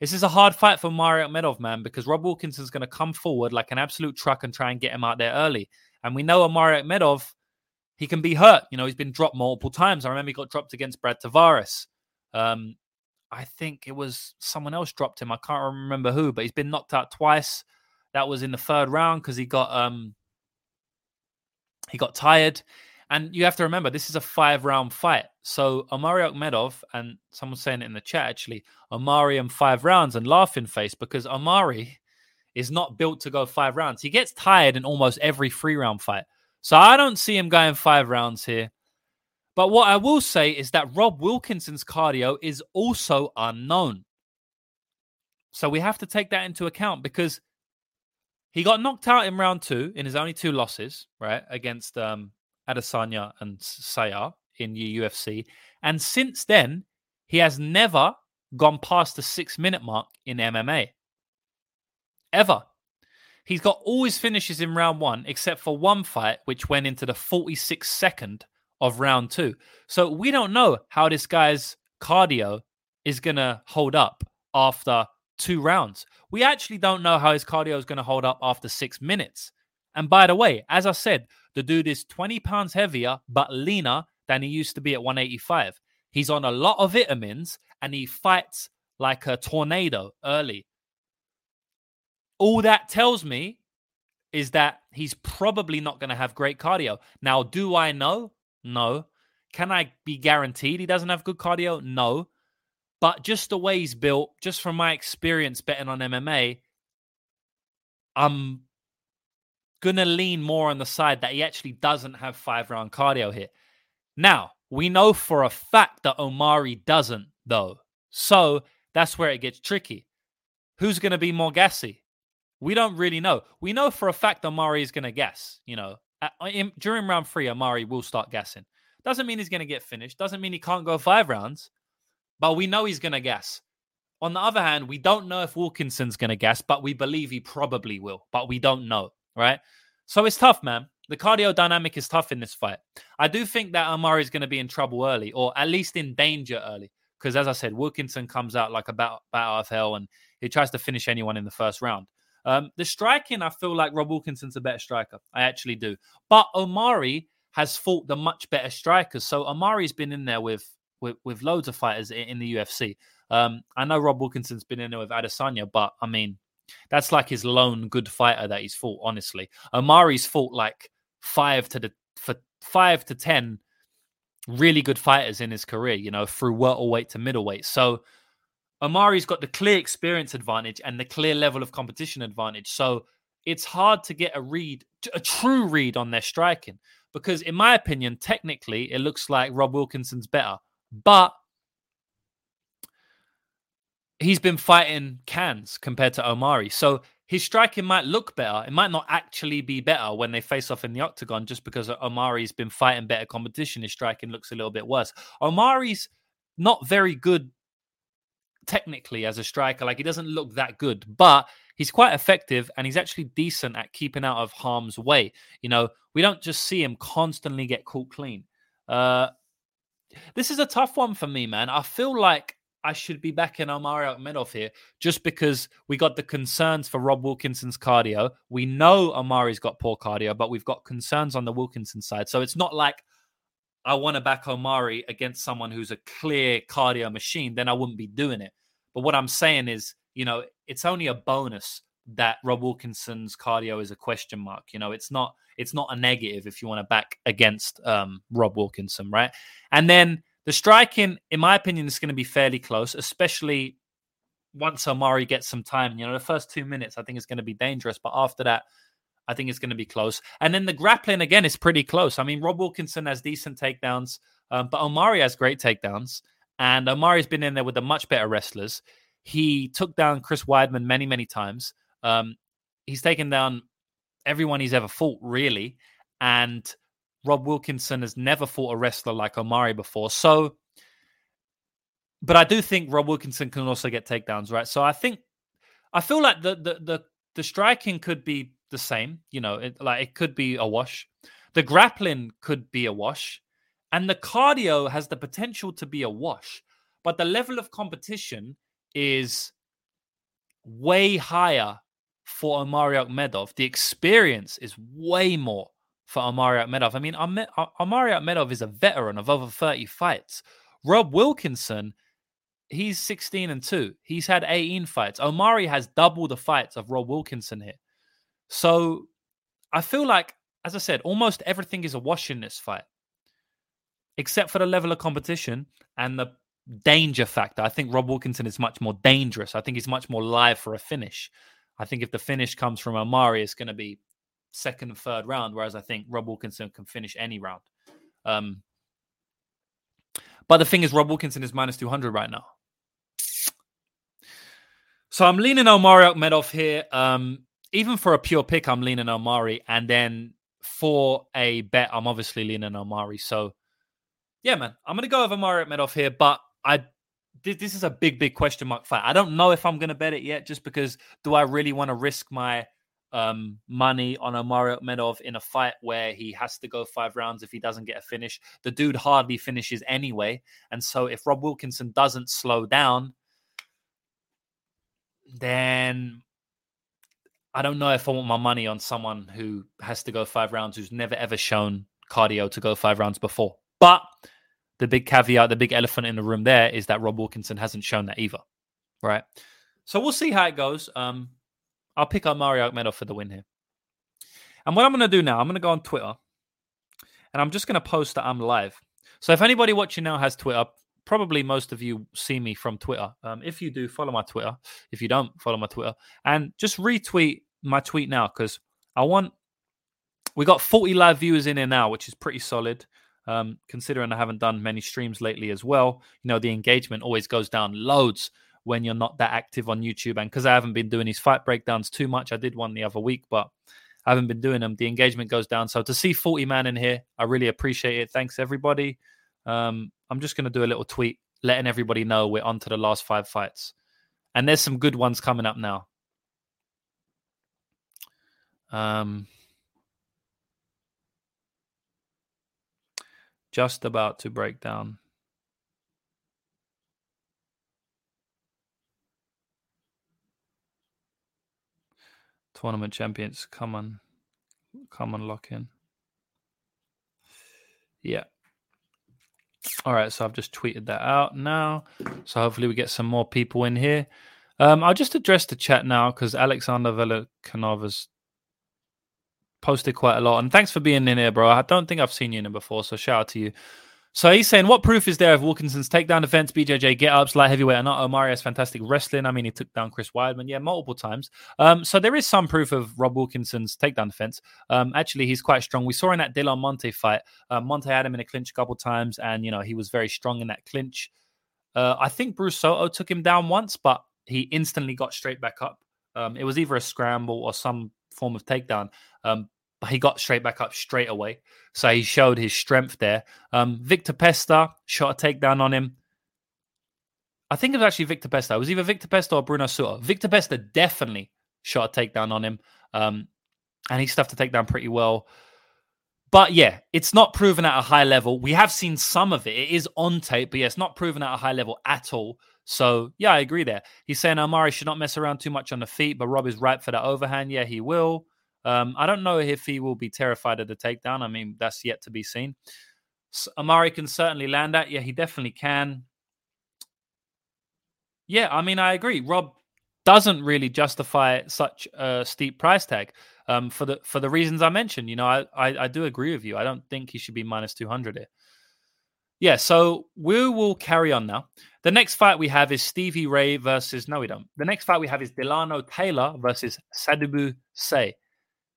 This is a hard fight for Omari Akhmedov, man, because Rob Wilkinson's going to come forward like an absolute truck and try and get him out there early. And we know Omari Akhmedov, he can be hurt. You know, he's been dropped multiple times. I remember he got dropped against Brad Tavares. Um, I think it was someone else dropped him. I can't remember who, but he's been knocked out twice. That was in the third round because he got um he got tired. And you have to remember, this is a five round fight. So Omari Akhmedov, and someone's saying it in the chat actually, Omari in five rounds and laughing face because Omari is not built to go five rounds. He gets tired in almost every three round fight. So I don't see him going five rounds here. But what I will say is that Rob Wilkinson's cardio is also unknown. So we have to take that into account because he got knocked out in round two in his only two losses, right? Against um, Adesanya and Siyar in the UFC. And since then, he has never gone past the six minute mark in MMA. Ever. He's got all his finishes in round one, except for one fight, which went into the 46th second of round two. So we don't know how this guy's cardio is going to hold up after two rounds. We actually don't know how his cardio is going to hold up after six minutes. And by the way, as I said, the dude is 20 pounds heavier, but leaner than he used to be at 185. He's on a lot of vitamins and he fights like a tornado early. All that tells me is that he's probably not going to have great cardio. Now, do I know? No. Can I be guaranteed he doesn't have good cardio? No. But just the way he's built, just from my experience betting on MMA, I'm going to lean more on the side that he actually doesn't have five round cardio here. Now, we know for a fact that Omari doesn't, though. So that's where it gets tricky. Who's going to be more gassy? We don't really know. We know for a fact Omari is going to guess, You know, Uh, at, in, during round three, Omari will start gassing. Doesn't mean he's going to get finished. Doesn't mean he can't go five rounds, but we know he's going to gas. On the other hand, we don't know if Wilkinson's going to gas, but we believe he probably will, but we don't know, right? So it's tough, man. The cardio dynamic is tough in this fight. I do think that Omari is going to be in trouble early, or at least in danger early, because as I said, Wilkinson comes out like a bat, bat out of hell and he tries to finish anyone in the first round. Um, the striking, I feel like Rob Wilkinson's a better striker. I actually do. But Omari has fought the much better strikers. So Omari's been in there with with, with loads of fighters in the UFC. Um, I know Rob Wilkinson's been in there with Adesanya, but I mean, that's like his lone good fighter that he's fought. Honestly, Omari's fought like five to the for five to ten really good fighters in his career. You know, through welterweight to middleweight. So Omari's got the clear experience advantage and the clear level of competition advantage. So it's hard to get a read, a true read on their striking. Because, in my opinion, technically, it looks like Rob Wilkinson's better. But he's been fighting cans compared to Omari. So his striking might look better. It might not actually be better when they face off in the octagon just because Omari's been fighting better competition. His striking looks a little bit worse. Omari's not very good technically as a striker. Like he doesn't look that good, but he's quite effective and he's actually decent at keeping out of harm's way. You know, we don't just see him constantly get caught clean. Uh, this is a tough one for me, man. I feel like I should be backing Omari Akhmedov here just because we got the concerns for Rob Wilkinson's cardio. We know Omari's got poor cardio, but we've got concerns on the Wilkinson side. So it's not like I want to back Omari against someone who's a clear cardio machine, then I wouldn't be doing it. But what I'm saying is, you know, it's only a bonus that Rob Wilkinson's cardio is a question mark. You know, it's not it's not a negative if you want to back against um, Rob Wilkinson, right? And then the striking, in my opinion, is going to be fairly close, especially once Omari gets some time. You know, the first two minutes I think is going to be dangerous, but after that, I think it's going to be close. And then the grappling again is pretty close. I mean, Rob Wilkinson has decent takedowns, um, but Omari has great takedowns. And Omari's been in there with the much better wrestlers. He took down Chris Weidman many, many times. Um, he's taken down everyone he's ever fought, really. And Rob Wilkinson has never fought a wrestler like Omari before. So, but I do think Rob Wilkinson can also get takedowns, right? So I think I feel like the the the, the striking could be the same. You know, it, like it could be a wash. The grappling could be a wash, and the cardio has the potential to be a wash. But the level of competition is way higher for Omari Akhmedov. The experience is way more for Omari Akhmedov. I mean, Omari Akhmedov is a veteran of over 30 fights. Rob Wilkinson, he's 16 and 2. He's had 18 fights. Omari has double the fights of Rob Wilkinson here. So I feel like, as I said, almost everything is a wash in this fight, except for the level of competition and the danger factor. I think Rob Wilkinson is much more dangerous. I think he's much more live for a finish. I think if the finish comes from Omari, it's going to be second and third round, whereas I think Rob Wilkinson can finish any round. Um, but the thing is, Rob Wilkinson is minus 200 right now. So I'm leaning Omari Akhmedov here. Um, even for a pure pick, I'm leaning on Omari, and then for a bet, I'm obviously leaning on Omari. So, yeah, man, I'm gonna go with Omari Akhmedov here, but I this is a big, big question mark fight. I don't know if I'm gonna bet it yet, just because do I really want to risk my um, money on Omari Akhmedov in a fight where he has to go five rounds if he doesn't get a finish? The dude hardly finishes anyway, and so if Rob Wilkinson doesn't slow down, then I don't know if I want my money on someone who has to go five rounds who's never ever shown cardio to go five rounds before. But the big caveat, the big elephant in the room there is that Rob Wilkinson hasn't shown that either. Right. So we'll see how it goes. Um, I'll pick up Omari Akhmedov for the win here. And what I'm going to do now, I'm going to go on Twitter and I'm just going to post that I'm live. So if anybody watching now has Twitter, probably most of you see me from Twitter. Um, if you do, follow my Twitter. If you don't, follow my Twitter and just retweet my tweet now because I want. We got 40 live viewers in here now, which is pretty solid. Um, considering I haven't done many streams lately as well, you know the engagement always goes down loads when you're not that active on YouTube. And because I haven't been doing these fight breakdowns too much, I did one the other week, but I haven't been doing them. The engagement goes down. So to see 40 man in here, I really appreciate it. Thanks everybody. Um, I'm just going to do a little tweet letting everybody know we're on to the last five fights. And there's some good ones coming up now. Um, just about to break down. Tournament champions, come on. Come on, lock in. Yeah. All right, so I've just tweeted that out now. So hopefully we get some more people in here. Um, I'll just address the chat now because Alexander Velikanov has posted quite a lot. And thanks for being in here, bro. I don't think I've seen you in here before, so shout out to you. So he's saying, what proof is there of Wilkinson's takedown defense, BJJ get ups, light heavyweight, and not Omari's fantastic wrestling? I mean, he took down Chris Weidman, yeah, multiple times. Um, so there is some proof of Rob Wilkinson's takedown defense. Um, actually, he's quite strong. We saw in that Del Monte fight, uh, Monte had him in a clinch a couple times, and you know he was very strong in that clinch. Uh, I think Bruce Soto took him down once, but he instantly got straight back up. Um, it was either a scramble or some form of takedown. Um, but he got straight back up straight away. So he showed his strength there. Um, Viktor Pesta shot a takedown on him. I think it was actually Viktor Pesta. It was either Viktor Pesta or Bruno Sutter. Viktor Pesta definitely shot a takedown on him. Um, and he stuffed the takedown pretty well. But yeah, it's not proven at a high level. We have seen some of it. It is on tape, but yeah, it's not proven at a high level at all. So yeah, I agree there. He's saying Omari should not mess around too much on the feet, but Rob is right for that overhand. Yeah, he will. Um, I don't know if he will be terrified of the takedown. I mean, that's yet to be seen. So Omari can certainly land that. Yeah, he definitely can. Yeah, I mean, I agree. Rob doesn't really justify such a steep price tag um, for the for the reasons I mentioned. You know, I, I, I do agree with you. I don't think he should be minus two hundred here. Yeah, so we will carry on now. The next fight we have is Stevie Ray versus no, we don't. The next fight we have is Delano Taylor versus Sadibou Sy.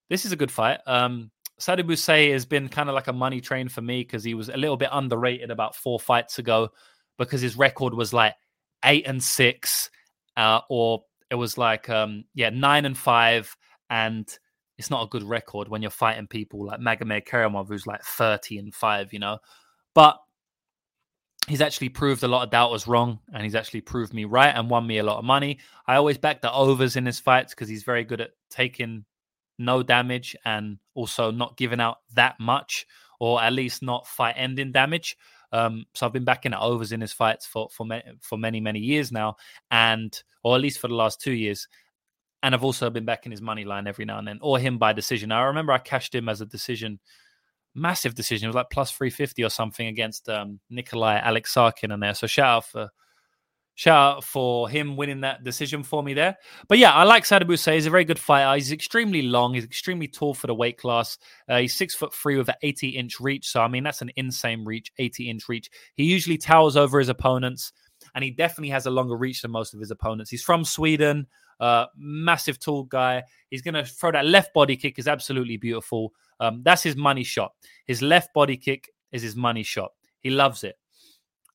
This is a good fight. Um, Sadibou Sy has been kind of like a money train for me because he was a little bit underrated about four fights ago because his record was like eight and six, uh, or it was like um, yeah nine and five, and it's not a good record when you're fighting people like Magomed Kerimov who's like thirty and five, you know. But he's actually proved a lot of doubters wrong and he's actually proved me right and won me a lot of money. I always back the overs in his fights because he's very good at taking no damage and also not giving out that much, or at least not fight ending damage. Um, so I've been backing at overs in his fights for for for many many years now, and or at least for the last two years. And I've also been backing his money line every now and then, or him by decision. I remember I cashed him as a decision, massive decision. It was like plus three fifty or something against um, Nikolai Alexakhin in there. So shout out for Shout out for him winning that decision for me there. But yeah, I like Sadibou Sy. He's a very good fighter. He's extremely long. He's extremely tall for the weight class. Uh, he's six foot three with an 80 inch reach. So, I mean, that's an insane reach, 80 inch reach. He usually towers over his opponents, and he definitely has a longer reach than most of his opponents. He's from Sweden, uh, massive tall guy. He's going to throw that left body kick, is absolutely beautiful. Um, that's his money shot. His left body kick is his money shot. He loves it.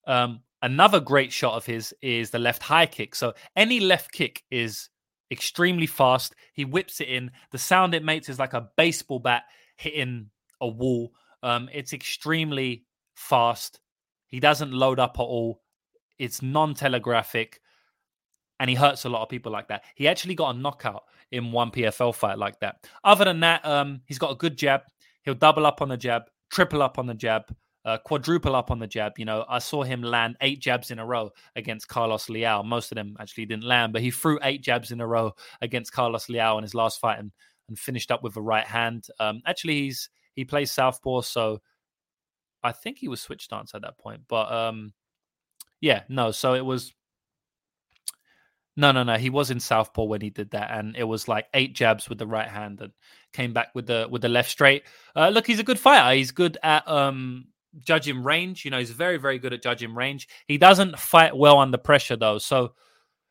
Um, Another great shot of his is the left high kick. So any left kick is extremely fast. He whips it in. The sound it makes is like a baseball bat hitting a wall. Um, it's extremely fast. He doesn't load up at all. It's non-telegraphic, and he hurts a lot of people like that. He actually got a knockout in one PFL fight like that. Other than that, um, he's got a good jab. He'll double up on the jab, triple up on the jab uh, quadruple up on the jab. You know, I saw him land eight jabs in a row against Carlos Leal. Most of them actually didn't land, but he threw eight jabs in a row against Carlos Leal in his last fight and, and finished up with a right hand. Um, actually, he's he plays southpaw, so I think he was switch stance at that point. But um, yeah, no. So it was no, no, no. He was in southpaw when he did that, and it was like eight jabs with the right hand and came back with the with the left straight. Uh, look, he's a good fighter. He's good at um judging range. You know, he's very, very good at judging range. He doesn't fight well under pressure, though. So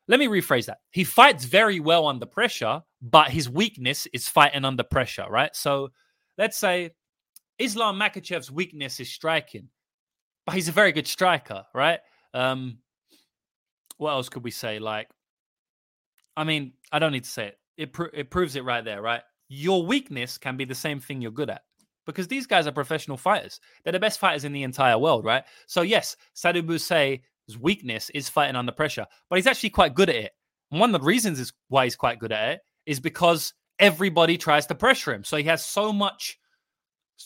let me rephrase that. He fights very well under pressure, but his weakness is fighting under pressure, right? So let's say Islam Makhachev's weakness is striking, but he's a very good striker, right? Um, what else could we say? Like, I mean, I don't need to say it. It, it proves it right there, right? Your weakness can be the same thing you're good at because these guys are professional fighters. They're the best fighters in the entire world, right? So yes, Sadibou Boussaid's weakness is fighting under pressure, but he's actually quite good at it. And one of the reasons is why he's quite good at it is because everybody tries to pressure him. So he has so much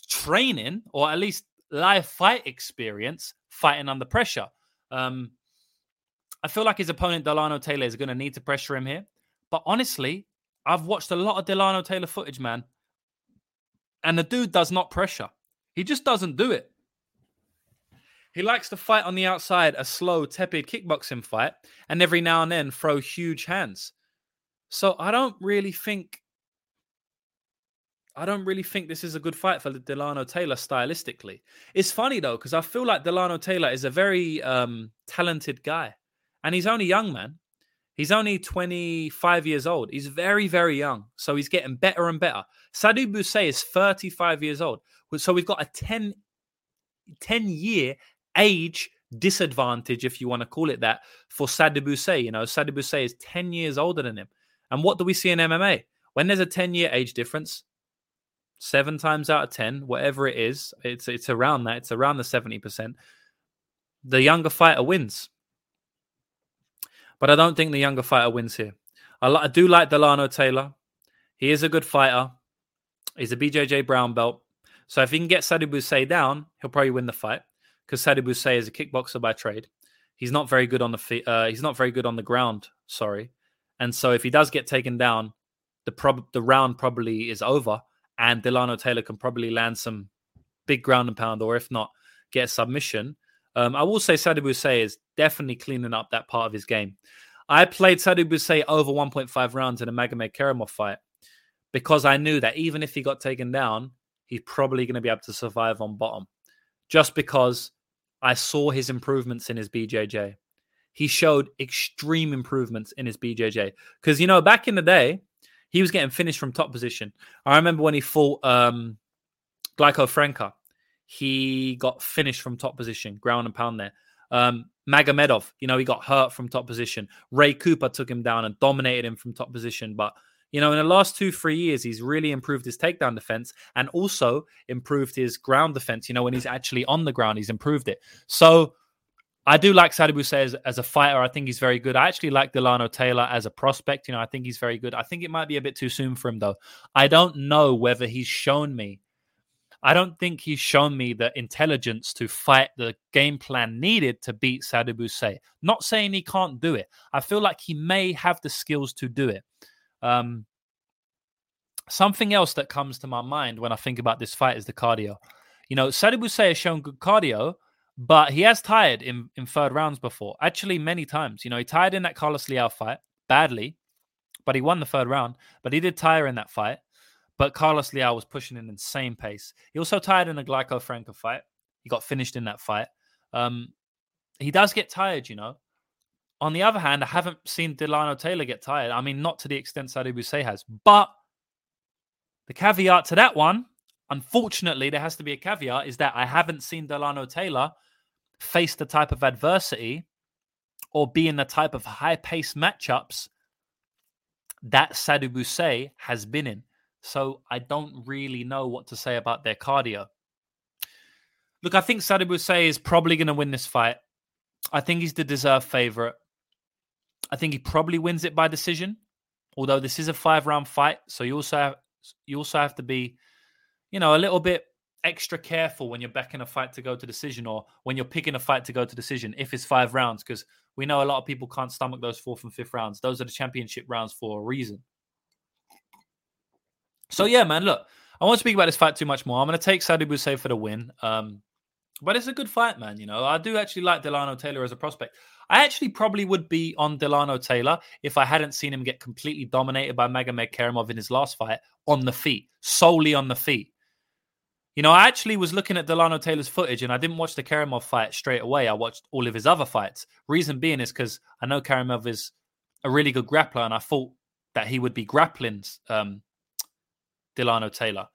training, or at least live fight experience, fighting under pressure. Um, I feel like his opponent Delano Taylor is going to need to pressure him here. But honestly, I've watched a lot of Delano Taylor footage, man. And the dude does not pressure. He just doesn't do it. He likes to fight on the outside, a slow, tepid kickboxing fight, and every now and then throw huge hands. So I don't really think I don't really think this is a good fight for Delano Taylor stylistically. It's funny though, because I feel like Delano Taylor is a very um, talented guy. And he's only young, man. He's only 25 years old. He's very, very young. So he's getting better and better. Sadibou Boussaid is 35 years old. So we've got a 10, 10 year age disadvantage, if you want to call it that, for Sadibou Boussaid. You know, Sadibou Boussaid is 10 years older than him. And what do we see in MMA? When there's a 10 year age difference, seven times out of 10, whatever it is, it's, it's around that, it's around the 70%, the younger fighter wins. But I don't think the younger fighter wins here. I, I do like Delano Taylor. He is a good fighter. He's a BJJ brown belt. So if he can get Sadibou Boussaid down, he'll probably win the fight because Sadibou Boussaid is a kickboxer by trade. He's not very good on the feet. Uh, he's not very good on the ground. Sorry, and so if he does get taken down, the prob the round probably is over, and Delano Taylor can probably land some big ground and pound, or if not, get a submission. Um, I will say Sadibou Boussaid is definitely cleaning up that part of his game. I played Sadibou Boussaid over 1.5 rounds in a Magomed Kerimov fight because I knew that even if he got taken down, he's probably going to be able to survive on bottom. Just because I saw his improvements in his BJJ. He showed extreme improvements in his BJJ. Because, you know, back in the day, he was getting finished from top position. I remember when he fought um, Glaico Franca he got finished from top position, ground and pound there. Um, Magomedov, you know, he got hurt from top position. Ray Cooper took him down and dominated him from top position. But, you know, in the last two, three years, he's really improved his takedown defense and also improved his ground defense. You know, when he's actually on the ground, he's improved it. So I do like Sadibou Boussaid as, as a fighter. I think he's very good. I actually like Delano Taylor as a prospect. You know, I think he's very good. I think it might be a bit too soon for him, though. I don't know whether he's shown me I don't think he's shown me the intelligence to fight the game plan needed to beat Sadibou Boussaid. Not saying he can't do it. I feel like he may have the skills to do it. Um, something else that comes to my mind when I think about this fight is the cardio. You know, Sadibou Boussaid has shown good cardio, but he has tired in, in third rounds before. Actually, many times. You know, he tired in that Carlos Leal fight badly, but he won the third round. But he did tire in that fight. But Carlos Leal was pushing an insane pace. He also tired in a Glaico Franca fight. He got finished in that fight. Um, he does get tired, you know. On the other hand, I haven't seen Delano Taylor get tired. I mean, not to the extent Sadibou Boussaid has. But the caveat to that one, unfortunately, there has to be a caveat, is that I haven't seen Delano Taylor face the type of adversity or be in the type of high paced matchups that Sadibou Boussaid has been in. So I don't really know what to say about their cardio. Look, I think Sadibou Boussaid is probably going to win this fight. I think he's the deserved favorite. I think he probably wins it by decision. Although this is a five round fight, so you also have, you also have to be, you know, a little bit extra careful when you're backing a fight to go to decision or when you're picking a fight to go to decision if it's five rounds because we know a lot of people can't stomach those fourth and fifth rounds. Those are the championship rounds for a reason. So yeah, man, look, I won't speak about this fight too much more. I'm going to take Sadibou Boussaid for the win. Um, but it's a good fight, man. You know, I do actually like Delano Taylor as a prospect. I actually probably would be on Delano Taylor if I hadn't seen him get completely dominated by Magomed Kerimov in his last fight on the feet, solely on the feet. You know, I actually was looking at Delano Taylor's footage and I didn't watch the Karimov fight straight away. I watched all of his other fights. Reason being is because I know Karimov is a really good grappler and I thought that he would be grappling um, Delano Taylor.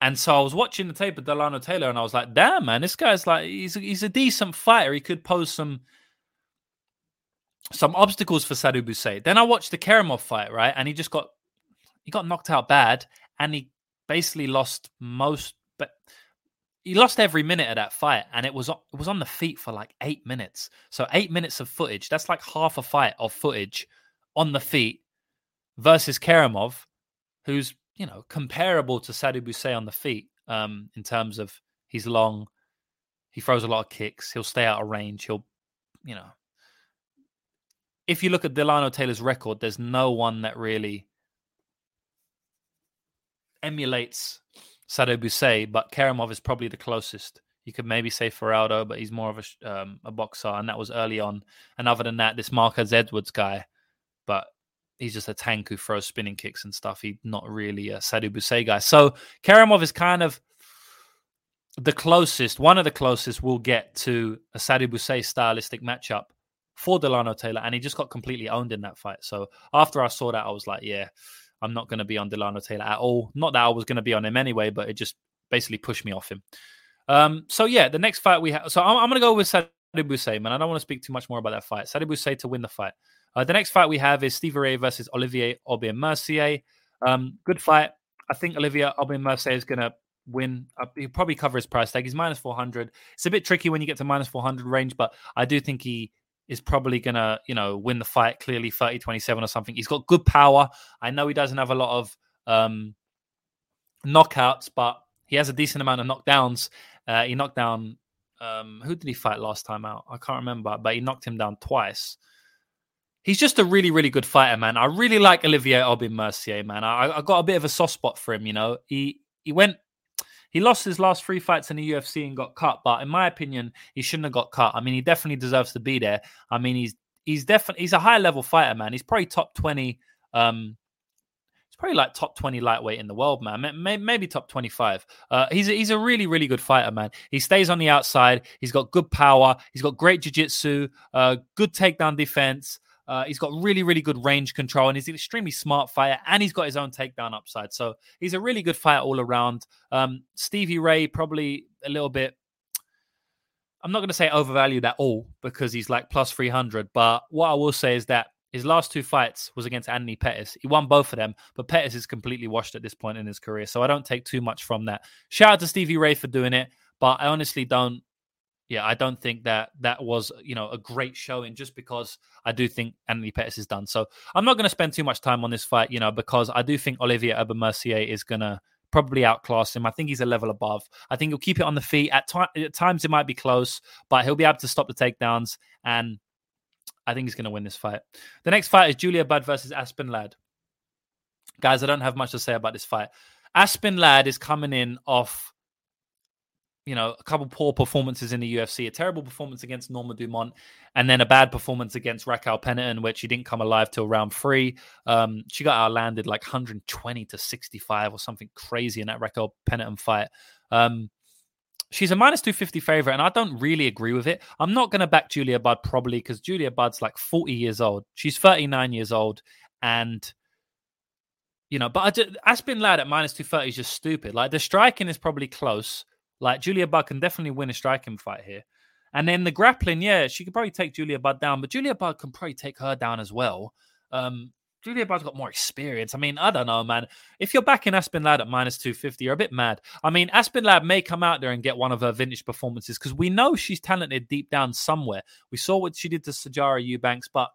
And so I was watching the tape of Delano Taylor and I was like, damn, man, this guy's like, he's a, he's a decent fighter. He could pose some some obstacles for Sadou Boucher. Then I watched the Karamov fight, right? And he just got he got knocked out bad and he basically lost most, but he lost every minute of that fight, and it was it was on the feet for like eight minutes. So eight minutes of footage. That's like half a fight of footage on the feet versus Karamov who's you know comparable to Sadou Boucher on the feet um, in terms of he's long, he throws a lot of kicks, he'll stay out of range, he'll you know. If you look at Delano Taylor's record, there's no one that really emulates Sadou Boucher, but Karimov is probably the closest. You could maybe say Faraldo, but he's more of a, um, a boxer, and that was early on. And other than that, this Marcus Edwards guy, but he's just a tank who throws spinning kicks and stuff. He's not really a Sadou Boucher guy. So Karamov is kind of the closest, one of the closest we'll get to a Sadou Boucher stylistic matchup for Delano Taylor, and he just got completely owned in that fight. So after I saw that, I was like, yeah, I'm not going to be on Delano Taylor at all. Not that I was going to be on him anyway, but it just basically pushed me off him. Um, so yeah, the next fight we have. So I'm, I'm going to go with Sadou Boucher, man. I don't want to speak too much more about that fight. Sadou Boucher to win the fight. Uh, the next fight we have is Stevie Ray versus Olivier Aubin Mercier. Um, good fight. I think Olivier Aubin Mercier is going to win. Uh, he'll probably cover his price tag. He's minus 400. It's a bit tricky when you get to minus 400 range, but I do think he is probably going to, you know, win the fight clearly 30 27 or something. He's got good power. I know he doesn't have a lot of um, knockouts, but he has a decent amount of knockdowns. Uh, he knocked down, um, who did he fight last time out? I can't remember, but he knocked him down twice. He's just a really, really good fighter, man. I really like Olivier Aubin Mercier, man. I, I got a bit of a soft spot for him, you know. He he went he lost his last three fights in the UFC and got cut, but in my opinion, he shouldn't have got cut. I mean, he definitely deserves to be there. I mean, he's he's definitely he's a high level fighter, man. He's probably top twenty. Um, he's probably like top twenty lightweight in the world, man. Maybe, top twenty five. Uh, he's a, he's a really really good fighter, man. He stays on the outside. He's got good power. He's got great jiu jitsu. Uh, good takedown defense. Uh, he's got really, really good range control, and he's an extremely smart fighter, and he's got his own takedown upside. So he's a really good fighter all around. Um, Stevie Ray probably a little bit. I'm not going to say overvalued at all because he's like plus 300. But what I will say is that his last two fights was against Anthony Pettis. He won both of them, but Pettis is completely washed at this point in his career. So I don't take too much from that. Shout out to Stevie Ray for doing it, but I honestly don't yeah, I don't think that that was you know a great showing just because I do think Anthony Pettis is done. So I'm not going to spend too much time on this fight, you know, because I do think Olivier Aubin Mercier is going to probably outclass him. I think he's a level above. I think he'll keep it on the feet. At, t- at times it might be close, but he'll be able to stop the takedowns, and I think he's going to win this fight. The next fight is Julia Budd versus Aspen Ladd. Guys, I don't have much to say about this fight. Aspen Ladd is coming in off you know, a couple poor performances in the UFC, a terrible performance against Norma Dumont, and then a bad performance against Raquel Pennington, which she didn't come alive till round three. Um, she got outlanded like 120 to 65 or something crazy in that Raquel Pennington fight. Um, she's a minus 250 favorite, and I don't really agree with it. I'm not going to back Julia Budd probably because Julia Budd's like 40 years old. She's 39 years old, and you know, but I just, Aspen Ladd at minus 230 is just stupid. Like the striking is probably close. Like Julia Budd can definitely win a striking fight here. And then the grappling, yeah, she could probably take Julia Budd down, but Julia Budd can probably take her down as well. Um, Julia Budd's got more experience. I mean, I don't know, man. If you're backing Aspen Ladd at minus 250, you're a bit mad. I mean, Aspen Ladd may come out there and get one of her vintage performances because we know she's talented deep down somewhere. We saw what she did to Sijara Eubanks, but,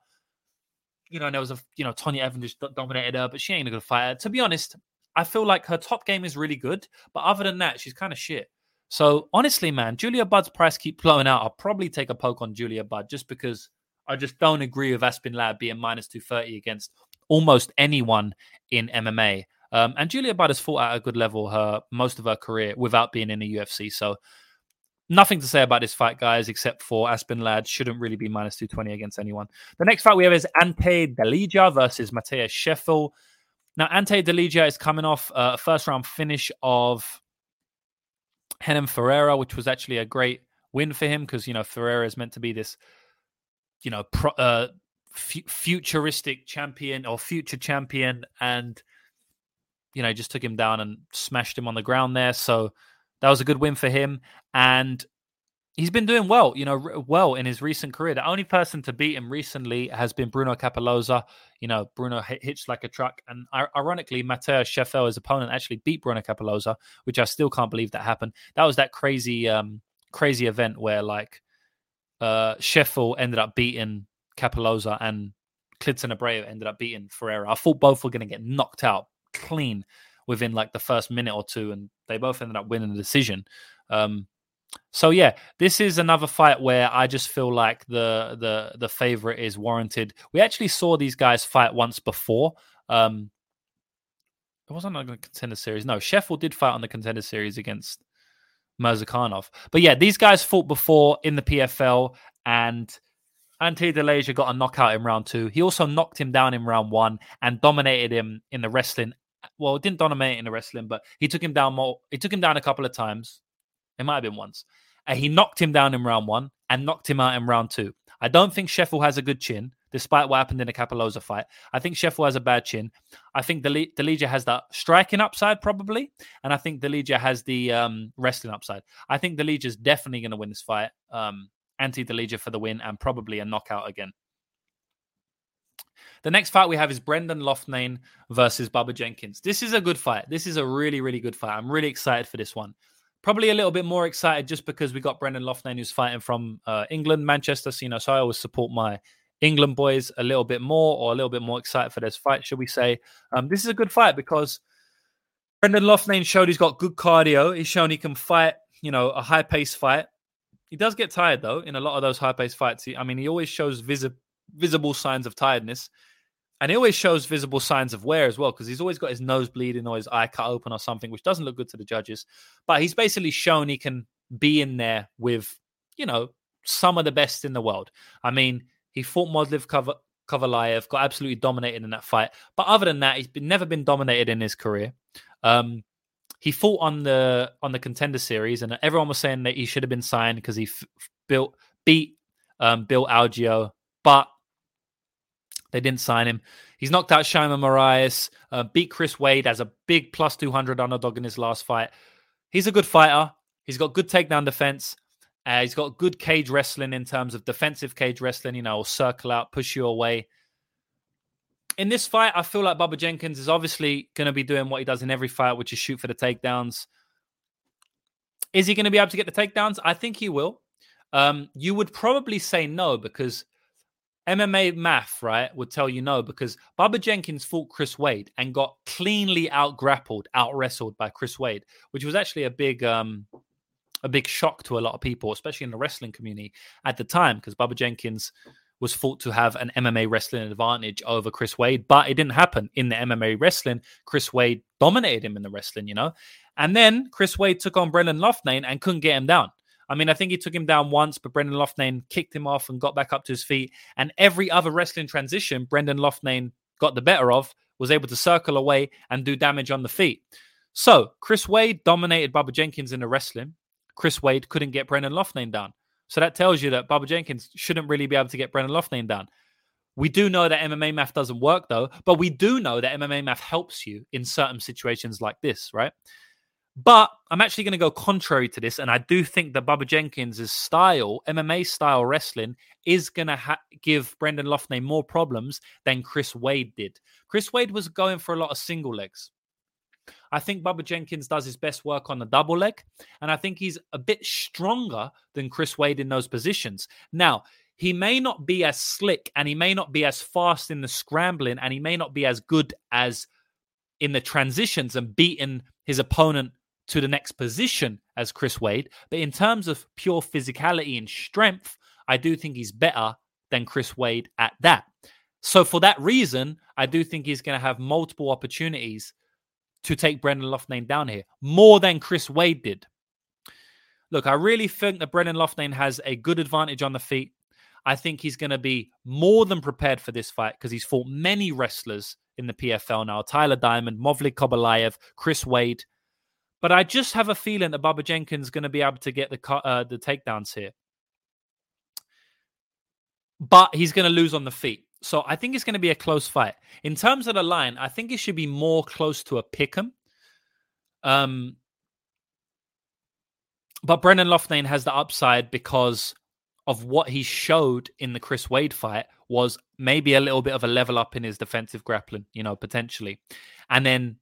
you know, there was a, you know, Tonya Evinger just dominated her, but she ain't a good fighter. To be honest, I feel like her top game is really good, but other than that, she's kind of shit. So honestly, man, Julia Budd's price keep blowing out. I'll probably take a poke on Julia Budd just because I just don't agree with Aspen Ladd being minus 230 against almost anyone in MMA. Um, and Julia Budd has fought at a good level her most of her career without being in the UFC. So nothing to say about this fight, guys, except for Aspen Ladd shouldn't really be minus 220 against anyone. The next fight we have is Ante Delija versus Matheus Scheffel. Now, Ante Delija is coming off a first round finish of Renan Ferreira, which was actually a great win for him because you know Ferreira is meant to be this, you know, pro, uh, f- futuristic champion or future champion, and you know just took him down and smashed him on the ground there. So that was a good win for him, and he's been doing well, you know, well in his recent career. The only person to beat him recently has been Bruno Cappelozza. You know, Bruno hitched like a truck, and ironically, Matheus Scheffel, his opponent, actually beat Bruno Cappelozza, which I still can't believe that happened. That was that crazy, um, crazy event where like uh Scheffel ended up beating Cappelozza and Klidson Abreu ended up beating Ferreira. I thought both were going to get knocked out clean within like the first minute or two, and they both ended up winning the decision. Um, so yeah, this is another fight where I just feel like the the the favorite is warranted. We actually saw these guys fight once before. Um, it wasn't on the contender series. No, Scheffel did fight on the contender series against Murzakanov. But yeah, these guys fought before in the PFL, and Ante Delija got a knockout in round two. He also knocked him down in round one and dominated him in the wrestling. Well, didn't dominate in the wrestling, but he took him down more. He took him down a couple of times it might have been once. Uh, he knocked him down in round one and knocked him out in round two. I don't think Scheffel has a good chin, despite what happened in the Cappelozza fight. I think Scheffel has a bad chin. I think the Delija has that striking upside, probably. And I think Delija has the um, wrestling upside. I think Delija is definitely going to win this fight. Um, Ante Delija for the win and probably a knockout again. The next fight we have is Brendan Loughnane versus Bubba Jenkins. This is a good fight. This is a really, really good fight. I'm really excited for this one. Probably a little bit more excited just because we got Brendan Loughnane who's fighting from uh, England, Manchester. So, you know, so I always support my England boys a little bit more or a little bit more excited for this fight, should we say. Um, this is a good fight because Brendan Loughnane showed he's got good cardio. He's shown he can fight, you know, a high pace fight. He does get tired though in a lot of those high pace fights. He, I mean, he always shows visi- visible signs of tiredness. And he always shows visible signs of wear as well, because he's always got his nose bleeding or his eye cut open or something, which doesn't look good to the judges. But he's basically shown he can be in there with, you know, some of the best in the world. I mean, he fought Movlid Khaybulaev, got absolutely dominated in that fight. But other than that, he's been, never been dominated in his career. Um, he fought on the on the contender series, and everyone was saying that he should have been signed because he f- built beat um, Bill Algeo, but they didn't sign him. He's knocked out Sheymon Moraes, uh, beat Chris Wade as a big plus 200 underdog in his last fight. He's a good fighter. He's got good takedown defense. Uh, he's got good cage wrestling in terms of defensive cage wrestling, you know, circle out, push you away. In this fight, I feel like Bubba Jenkins is obviously going to be doing what he does in every fight, which is shoot for the takedowns. Is he going to be able to get the takedowns? I think he will. Um, you would probably say no because MMA math, right, would tell you no because Bubba Jenkins fought Chris Wade and got cleanly out grappled, out wrestled by Chris Wade, which was actually a big um a big shock to a lot of people, especially in the wrestling community at the time, because Bubba Jenkins was thought to have an MMA wrestling advantage over Chris Wade, but it didn't happen in the MMA wrestling. Chris Wade dominated him in the wrestling, you know. And then Chris Wade took on Brendan Loughnane and couldn't get him down. I mean, I think he took him down once, but Brendan Loughnane kicked him off and got back up to his feet. And every other wrestling transition Brendan Loughnane got the better of was able to circle away and do damage on the feet. So Chris Wade dominated Bubba Jenkins in the wrestling. Chris Wade couldn't get Brendan Loughnane down. So that tells you that Bubba Jenkins shouldn't really be able to get Brendan Loughnane down. We do know that MMA math doesn't work though, but we do know that MMA math helps you in certain situations like this, right? But I'm actually going to go contrary to this, and I do think that Bubba Jenkins' style, MMA style wrestling, is going to ha- give Brendan Loughnane more problems than Chris Wade did. Chris Wade was going for a lot of single legs. I think Bubba Jenkins does his best work on the double leg, and I think he's a bit stronger than Chris Wade in those positions. Now, he may not be as slick and he may not be as fast in the scrambling and he may not be as good as in the transitions and beating his opponent to the next position as Chris Wade. But in terms of pure physicality and strength, I do think he's better than Chris Wade at that. So for that reason, I do think he's going to have multiple opportunities to take Brendan Loughnane down here, more than Chris Wade did. Look, I really think that Brendan Loughnane has a good advantage on the feet. I think he's going to be more than prepared for this fight because he's fought many wrestlers in the PFL now. Tyler Diamond, Movlid Khaybulaev, Chris Wade. But I just have a feeling that Bubba Jenkins is going to be able to get the uh, the takedowns here. But he's going to lose on the feet. So I think it's going to be a close fight. In terms of the line, I think it should be more close to a pick 'em. Um, but Brendan Loughnane has the upside because of what he showed in the Chris Wade fight was maybe a little bit of a level up in his defensive grappling, you know, potentially. And then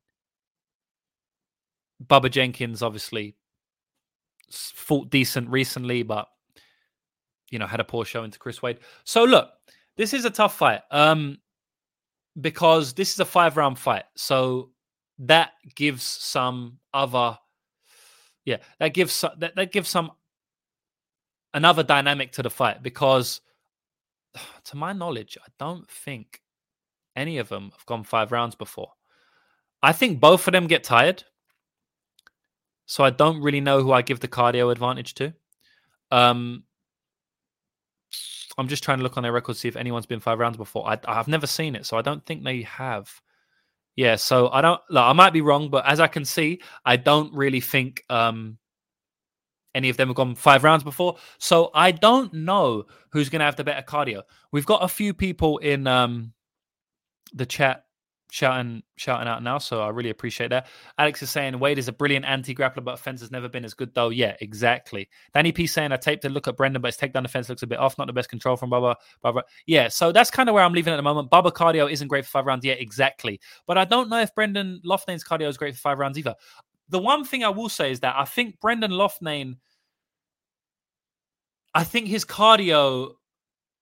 Bubba Jenkins obviously fought decent recently, but you know, had a poor show into Chris Wade. So look, this is a tough fight. Um because this is a five round fight. So that gives some other yeah, that gives that, that gives some another dynamic to the fight because to my knowledge, I don't think any of them have gone five rounds before. I think both of them get tired. So I don't really know who I give the cardio advantage to. Um, I'm just trying to look on their records see if anyone's been five rounds before. I, I've never seen it, so I don't think they have. Yeah, so I don't. Look, I might be wrong, but as I can see, I don't really think um, any of them have gone five rounds before. So I don't know who's going to have the better cardio. We've got a few people in um, the chat shouting shouting out now, so I really appreciate that. Alex is saying Wade is a brilliant anti-grappler, but offense has never been as good though. Yeah, exactly. Danny P saying I taped a look at Brendan, but his takedown defense looks a bit off. Not the best control from Bubba. Bubba. Yeah, so that's kind of where I'm leaving at the moment. Bubba cardio isn't great for five rounds. Yeah, exactly. But I don't know if Brendan Loughnane's cardio is great for five rounds either. The one thing I will say is that I think Brendan Loughnane, I think his cardio,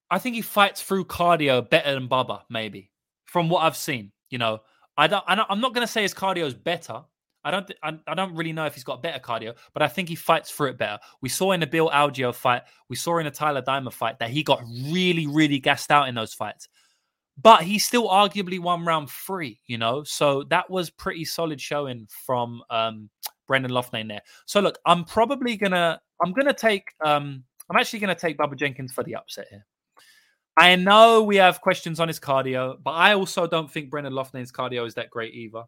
I think he fights through cardio better than Bubba, maybe from what I've seen. You know, I don't. I'm not going to say his cardio is better. I don't. Th- I, I, don't really know if he's got better cardio, but I think he fights through it better. We saw in the Bill Algeo fight, we saw in the Tyler Diamond fight that he got really, really gassed out in those fights. But he still arguably won round three, you know. So that was pretty solid showing from um, Brendan Loughnane there. So look, I'm probably gonna. I'm gonna take. Um, I'm actually gonna take Bubba Jenkins for the upset here. I know we have questions on his cardio, but I also don't think Brendan Loughnane's cardio is that great either.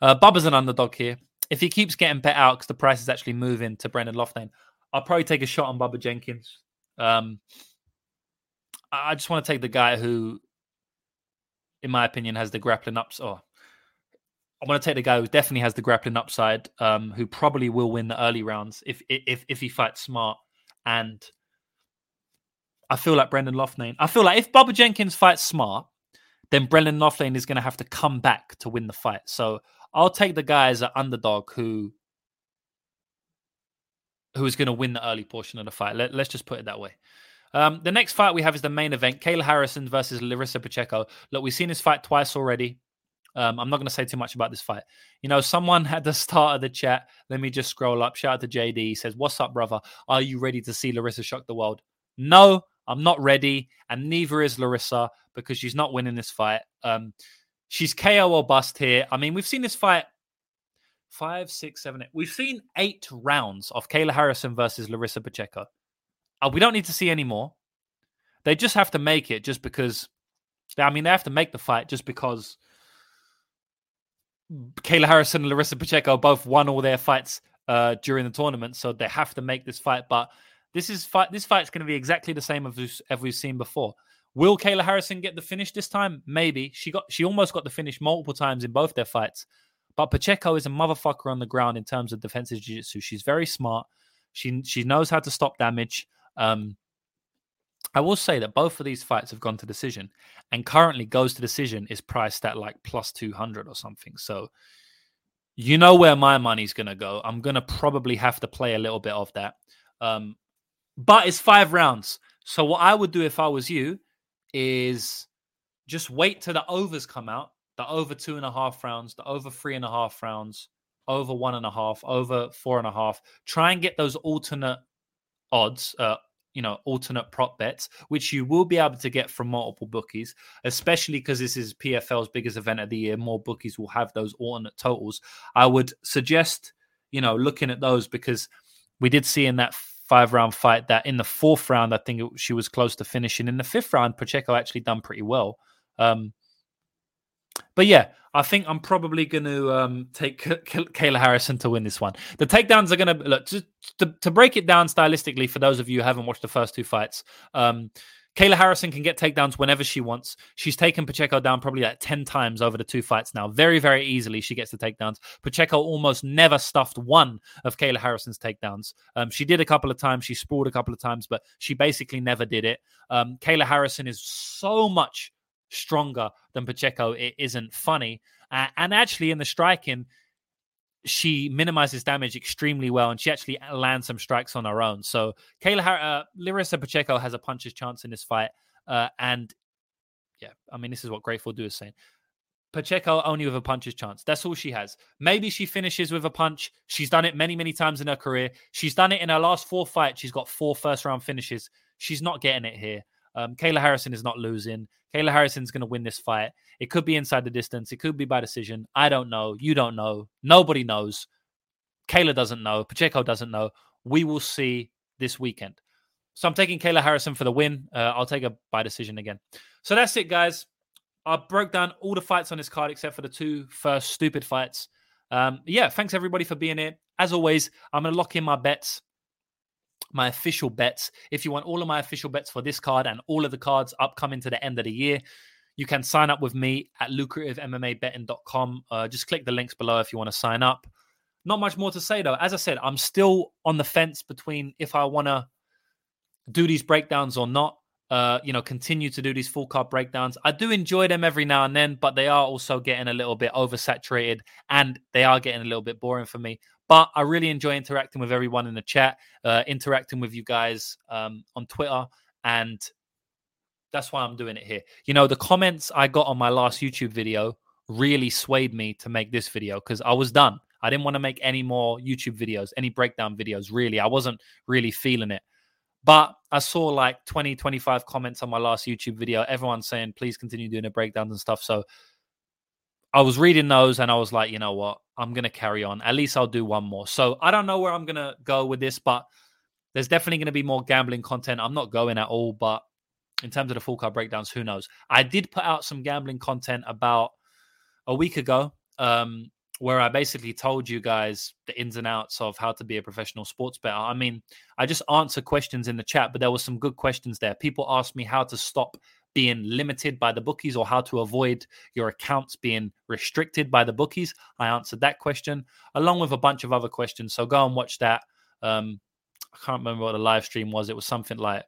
Uh, Bubba's an underdog here. If he keeps getting bet out because the price is actually moving to Brendan Loughnane, I'll probably take a shot on Bubba Jenkins. Um, I just want to take the guy who, in my opinion, has the grappling ups. Oh, I want to take the guy who definitely has the grappling upside, um, who probably will win the early rounds if if if he fights smart and I feel like Brendan Loughnane. I feel like if Bubba Jenkins fights smart, then Brendan Loughnane is going to have to come back to win the fight. So I'll take the guy as an underdog who who is going to win the early portion of the fight. Let, us just put it that way. Um, the next fight we have is the main event: Kayla Harrison versus Larissa Pacheco. Look, we've seen this fight twice already. Um, I'm not going to say too much about this fight. You know, someone at the start of the chat. Let me just scroll up. Shout out to JD. He says, "What's up, brother? Are you ready to see Larissa shock the world?" No, I'm not ready, and neither is Larissa because she's not winning this fight. Um, she's KO or bust here. I mean, we've seen this fight five, six, seven, eight. We've seen eight rounds of Kayla Harrison versus Larissa Pacheco. Uh, we don't need to see any more. They just have to make it just because. I mean, they have to make the fight just because Kayla Harrison and Larissa Pacheco both won all their fights uh, during the tournament, so they have to make this fight. But this is fight. This fight's going to be exactly the same as, we've seen before. Will Kayla Harrison get the finish this time? Maybe she got. She almost got the finish multiple times in both their fights. But Pacheco is a motherfucker on the ground in terms of defensive jiu-jitsu. She's very smart. She she knows how to stop damage. Um, I will say that both of these fights have gone to decision, and currently goes to decision is priced at like plus two hundred or something. So, you know where my money's gonna go. I'm gonna probably have to play a little bit of that. Um, but it's five rounds. So what I would do if I was you is just wait till the overs come out. The over two and a half rounds, the over three and a half rounds, over one and a half, over four and a half. Try and get those alternate odds, uh, you know, alternate prop bets, which you will be able to get from multiple bookies, especially because this is PFL's biggest event of the year. More bookies will have those alternate totals. I would suggest, you know, looking at those because we did see in that five round fight that in the fourth round, I think it, she was close to finishing. In the fifth round, Pacheco actually done pretty well. Um, but yeah, I think I'm probably going to um, take Kayla Harrison to win this one. The takedowns are going to look to, to, to, break it down stylistically for those of you who haven't watched the first two fights. Um, Kayla Harrison can get takedowns whenever she wants. She's taken Pacheco down probably like 10 times over the two fights now. Very, very easily she gets the takedowns. Pacheco almost never stuffed one of Kayla Harrison's takedowns. Um, she did a couple of times. She sprawled a couple of times, but she basically never did it. Um, Kayla Harrison is so much stronger than Pacheco. It isn't funny. Uh, and actually, in the striking, she minimizes damage extremely well, and she actually lands some strikes on her own. So Kayla, uh, Larissa Pacheco has a puncher's chance in this fight, uh, and yeah, I mean this is what Grateful Do is saying. Pacheco only with a puncher's chance. That's all she has. Maybe she finishes with a punch. She's done it many, many times in her career. She's done it in her last four fights. She's got four first round finishes. She's not getting it here. Um, Kayla Harrison is not losing. Kayla Harrison's going to win this fight. It could be inside the distance. It could be by decision. I don't know. You don't know. Nobody knows. Kayla doesn't know. Pacheco doesn't know. We will see this weekend. So I'm taking Kayla Harrison for the win. Uh, I'll take a by decision again. So that's it, guys. I broke down all the fights on this card except for the two first stupid fights. Um, yeah, thanks everybody for being here. As always, I'm going to lock in my bets my official bets. If you want all of my official bets for this card and all of the cards upcoming to the end of the year, you can sign up with me at lucrativemmabetting.com. Uh, just click the links below if you want to sign up. Not much more to say though. As I said, I'm still on the fence between if I want to do these breakdowns or not. Uh, you know, continue to do these full card breakdowns. I do enjoy them every now and then, but they are also getting a little bit oversaturated and they are getting a little bit boring for me. But I really enjoy interacting with everyone in the chat, uh, interacting with you guys um, on Twitter, and that's why I'm doing it here. You know, the comments I got on my last YouTube video really swayed me to make this video because I was done. I didn't want to make any more YouTube videos, any breakdown videos, really. I wasn't really feeling it. But I saw like 20, 25 comments on my last YouTube video, everyone saying, please continue doing the breakdowns and stuff. So I was reading those and I was like, you know what? I'm going to carry on. At least I'll do one more. So I don't know where I'm going to go with this, but there's definitely going to be more gambling content. I'm not going at all, but in terms of the full card breakdowns, who knows? I did put out some gambling content about a week ago um, where I basically told you guys the ins and outs of how to be a professional sports bettor. I mean, I just answer questions in the chat, but there were some good questions there. People asked me how to stop being limited by the bookies or how to avoid your accounts being restricted by the bookies. I answered that question along with a bunch of other questions. So go and watch that. Um, I can't remember what the live stream was. It was something like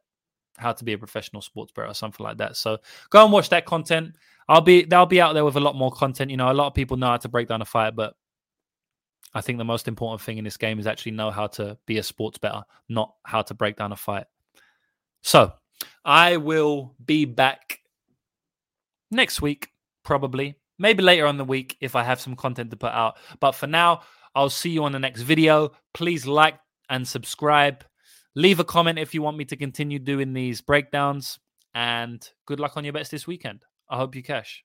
how to be a professional sports bettor or something like that. So go and watch that content. I'll be they'll be out there with a lot more content. You know, a lot of people know how to break down a fight, but I think the most important thing in this game is actually know how to be a sports bettor, not how to break down a fight. So I will be back next week, probably. Maybe later on the week if I have some content to put out. But for now, I'll see you on the next video. Please like and subscribe. Leave a comment if you want me to continue doing these breakdowns. And good luck on your bets this weekend. I hope you cash.